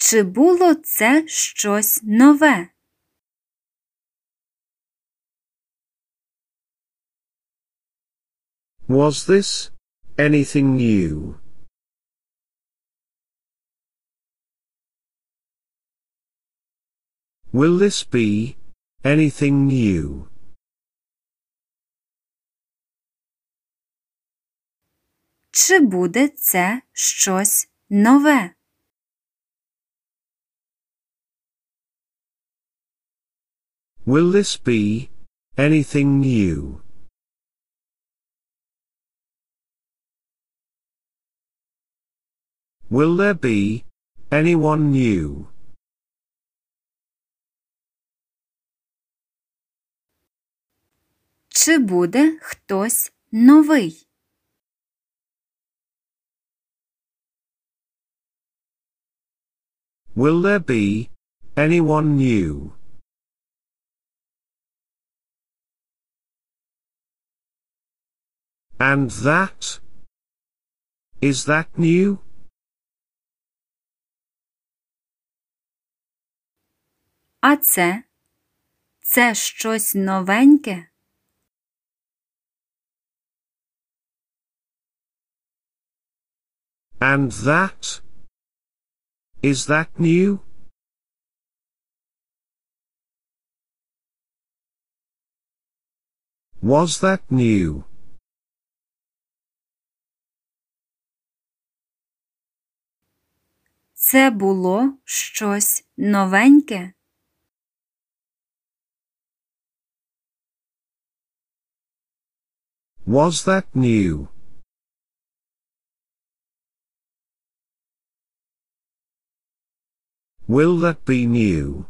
Чи було це щось нове? Was this anything new? Will this be anything new? Чи буде це щось нове? Will this be anything new? Will there be anyone new? Чи буде хтось новий? Will there be anyone new? And that? Is that new? А це? Це щось новеньке? And that? Is that new? Was that new? Це було щось новеньке? Was that new? Will that be new?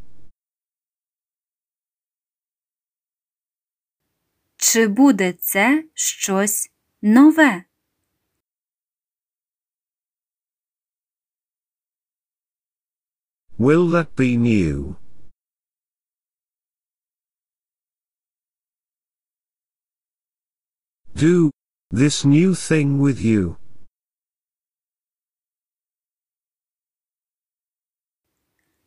Чи буде це щось нове? Will that be new? Do this new thing with you.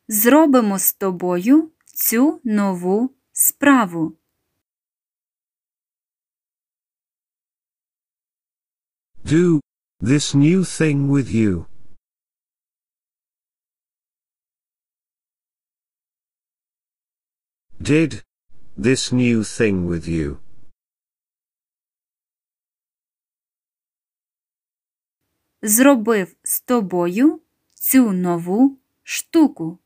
Зробимо з тобою цю нову справу. Do this new thing with you. Did this new thing with you. Зробив з тобою цю нову штуку.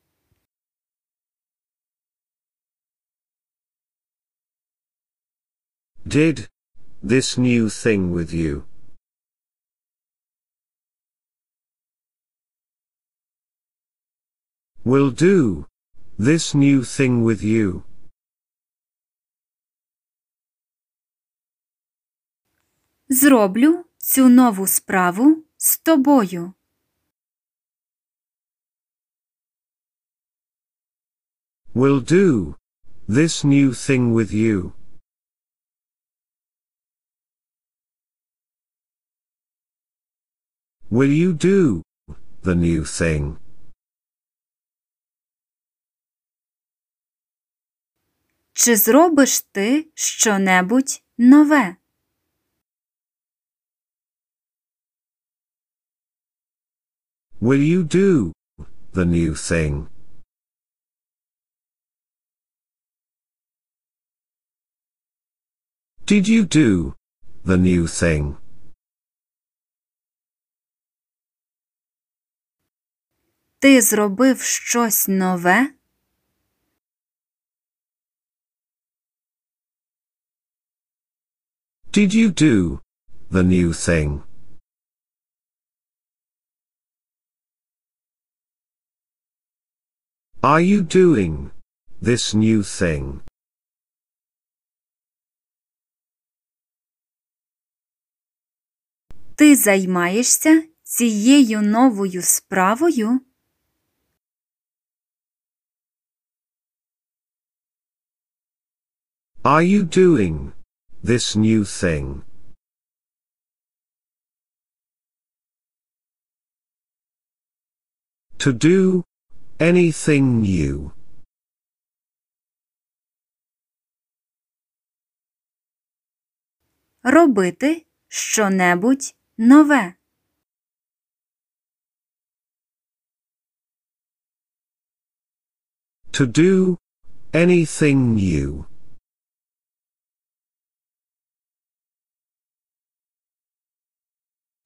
Did this new thing with you. Will do this new thing with you. Зроблю цю нову справу з тобою. Will do this new thing with you. Will you do the new thing? Чи зробиш ти щонебудь нове? Will you do the new thing? Did you do the new thing? Ти зробив щось нове? Did you do the new thing? Are you doing this new thing? Ти займаєшся цією новою справою? Are you doing this new thing? To do anything new. Робити щонебудь нове. To do anything new.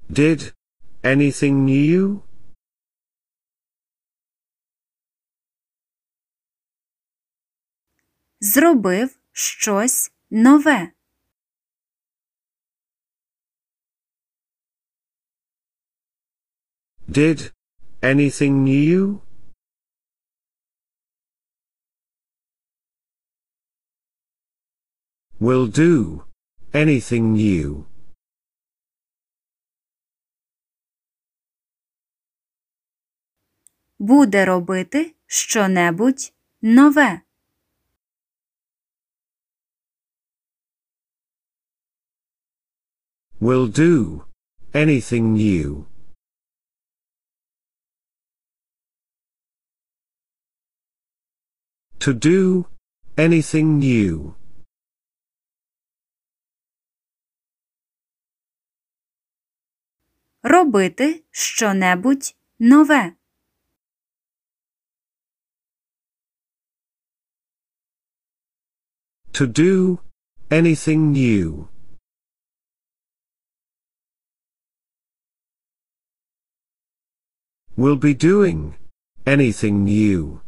Did anything new? Зробив щось нове. Did anything new? Will do anything new. Буде робити щонебудь нове. Will do anything new. To do anything new. Робити щонебудь нове. To do anything new. Will be doing anything new.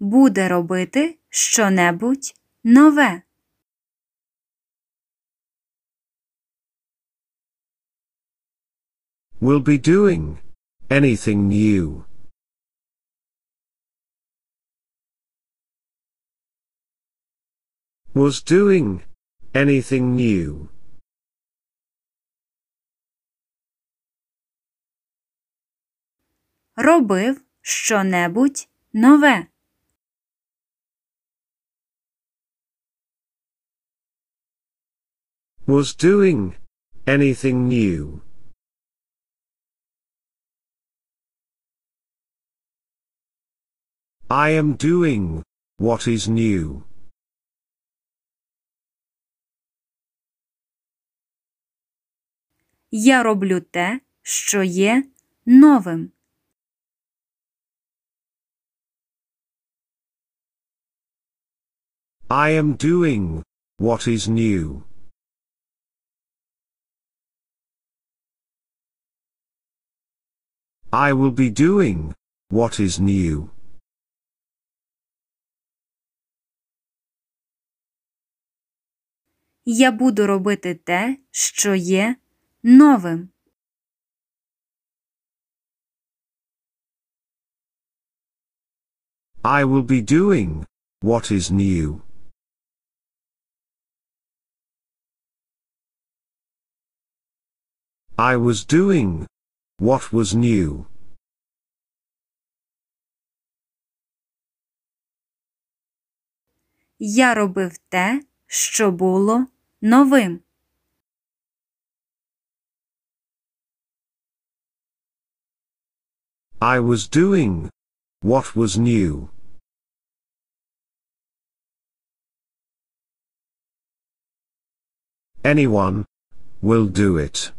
Буде робити щонебудь нове. will be doing anything new. Was doing anything new. Робив що-небудь нове. Was doing anything new. I am doing what is new. Я роблю те, що є новим. I am doing what is new. I will be doing what is new. Я буду робити те, що є новим. I will be doing what is new. I was doing what was new. Я робив те, що було новим. I was doing what was new. Anyone will do it.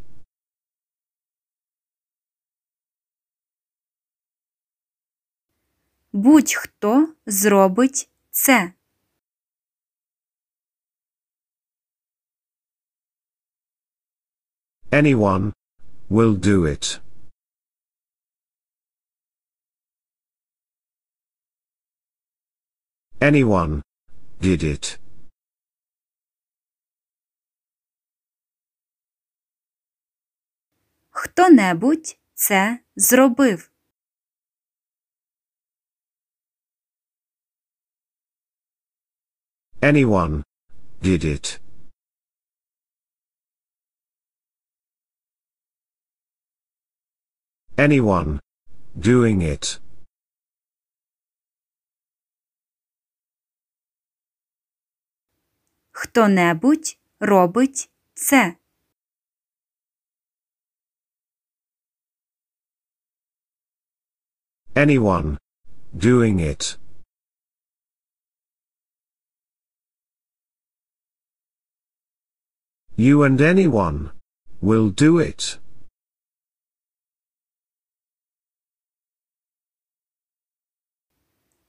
Будь-хто зробить це. Anyone will do it. Anyone did it. Хто-небудь це зробив. Anyone did it. Anyone doing it. Хто-небудь робить це. Anyone doing it. You and anyone will do it.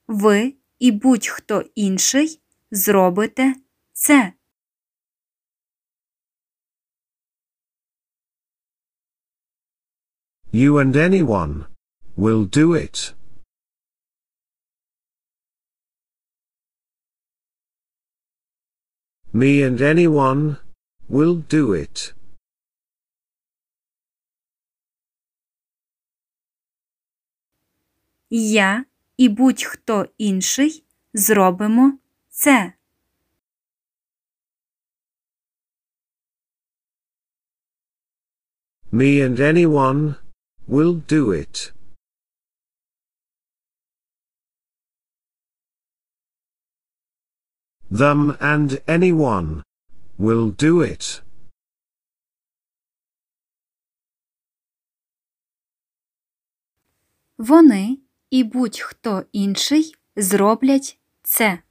Ви і будь-хто інший зробите це. You and anyone will do it. Me and anyone will do it. Я і будь-хто інший зробимо це. Me and anyone will do it. Them and anyone will do it. Вони і будь-хто інший зроблять це.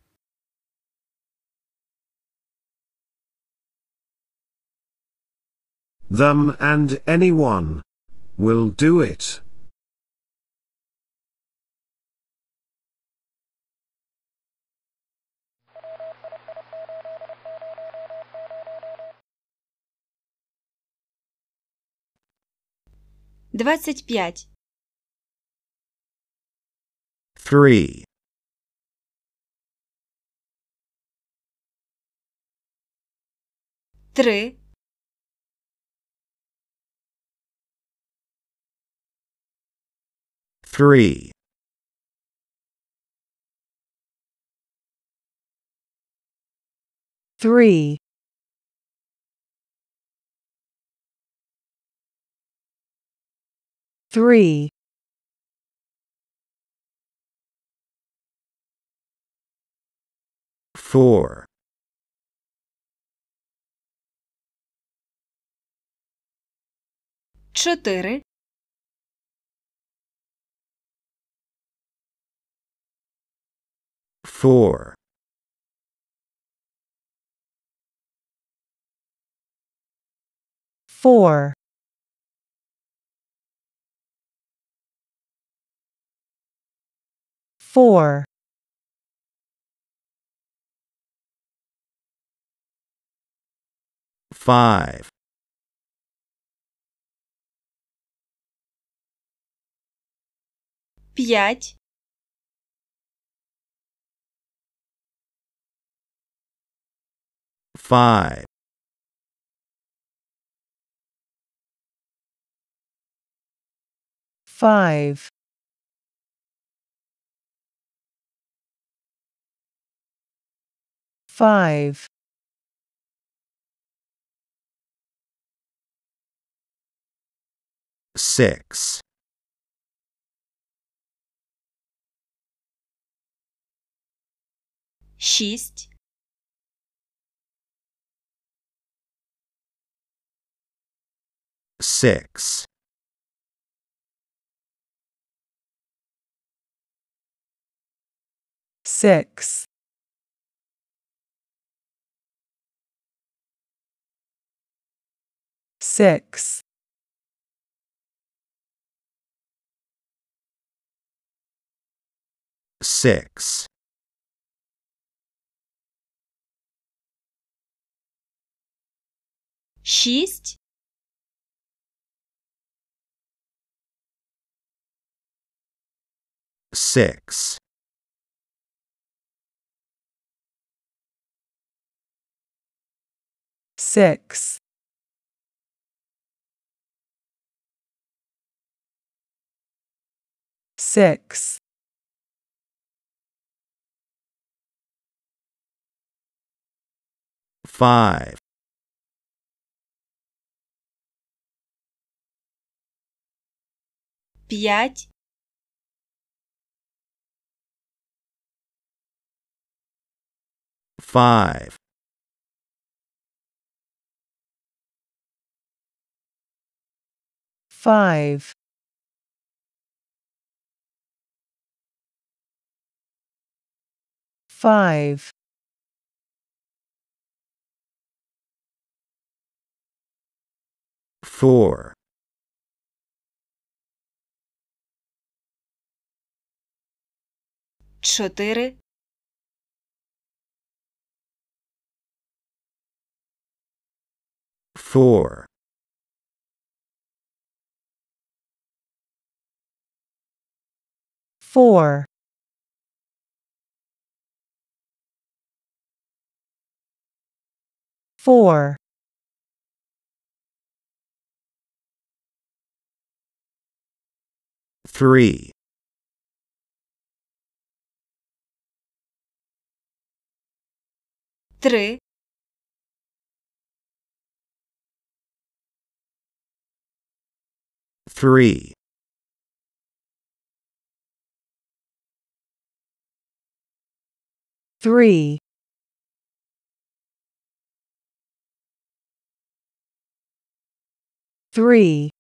Them and anyone will do it. Двадцять п'ять. Three. Три. Three. three, three, Four. чотири, Four. four, four, Five. п'ять, Five. five, five, Six. шість, Six. six, six, Six. шість, Six. six, six, Five. п'ять, Five. five, five, Four. чотири, Four. four, four, Three. три, 3. Three. Three.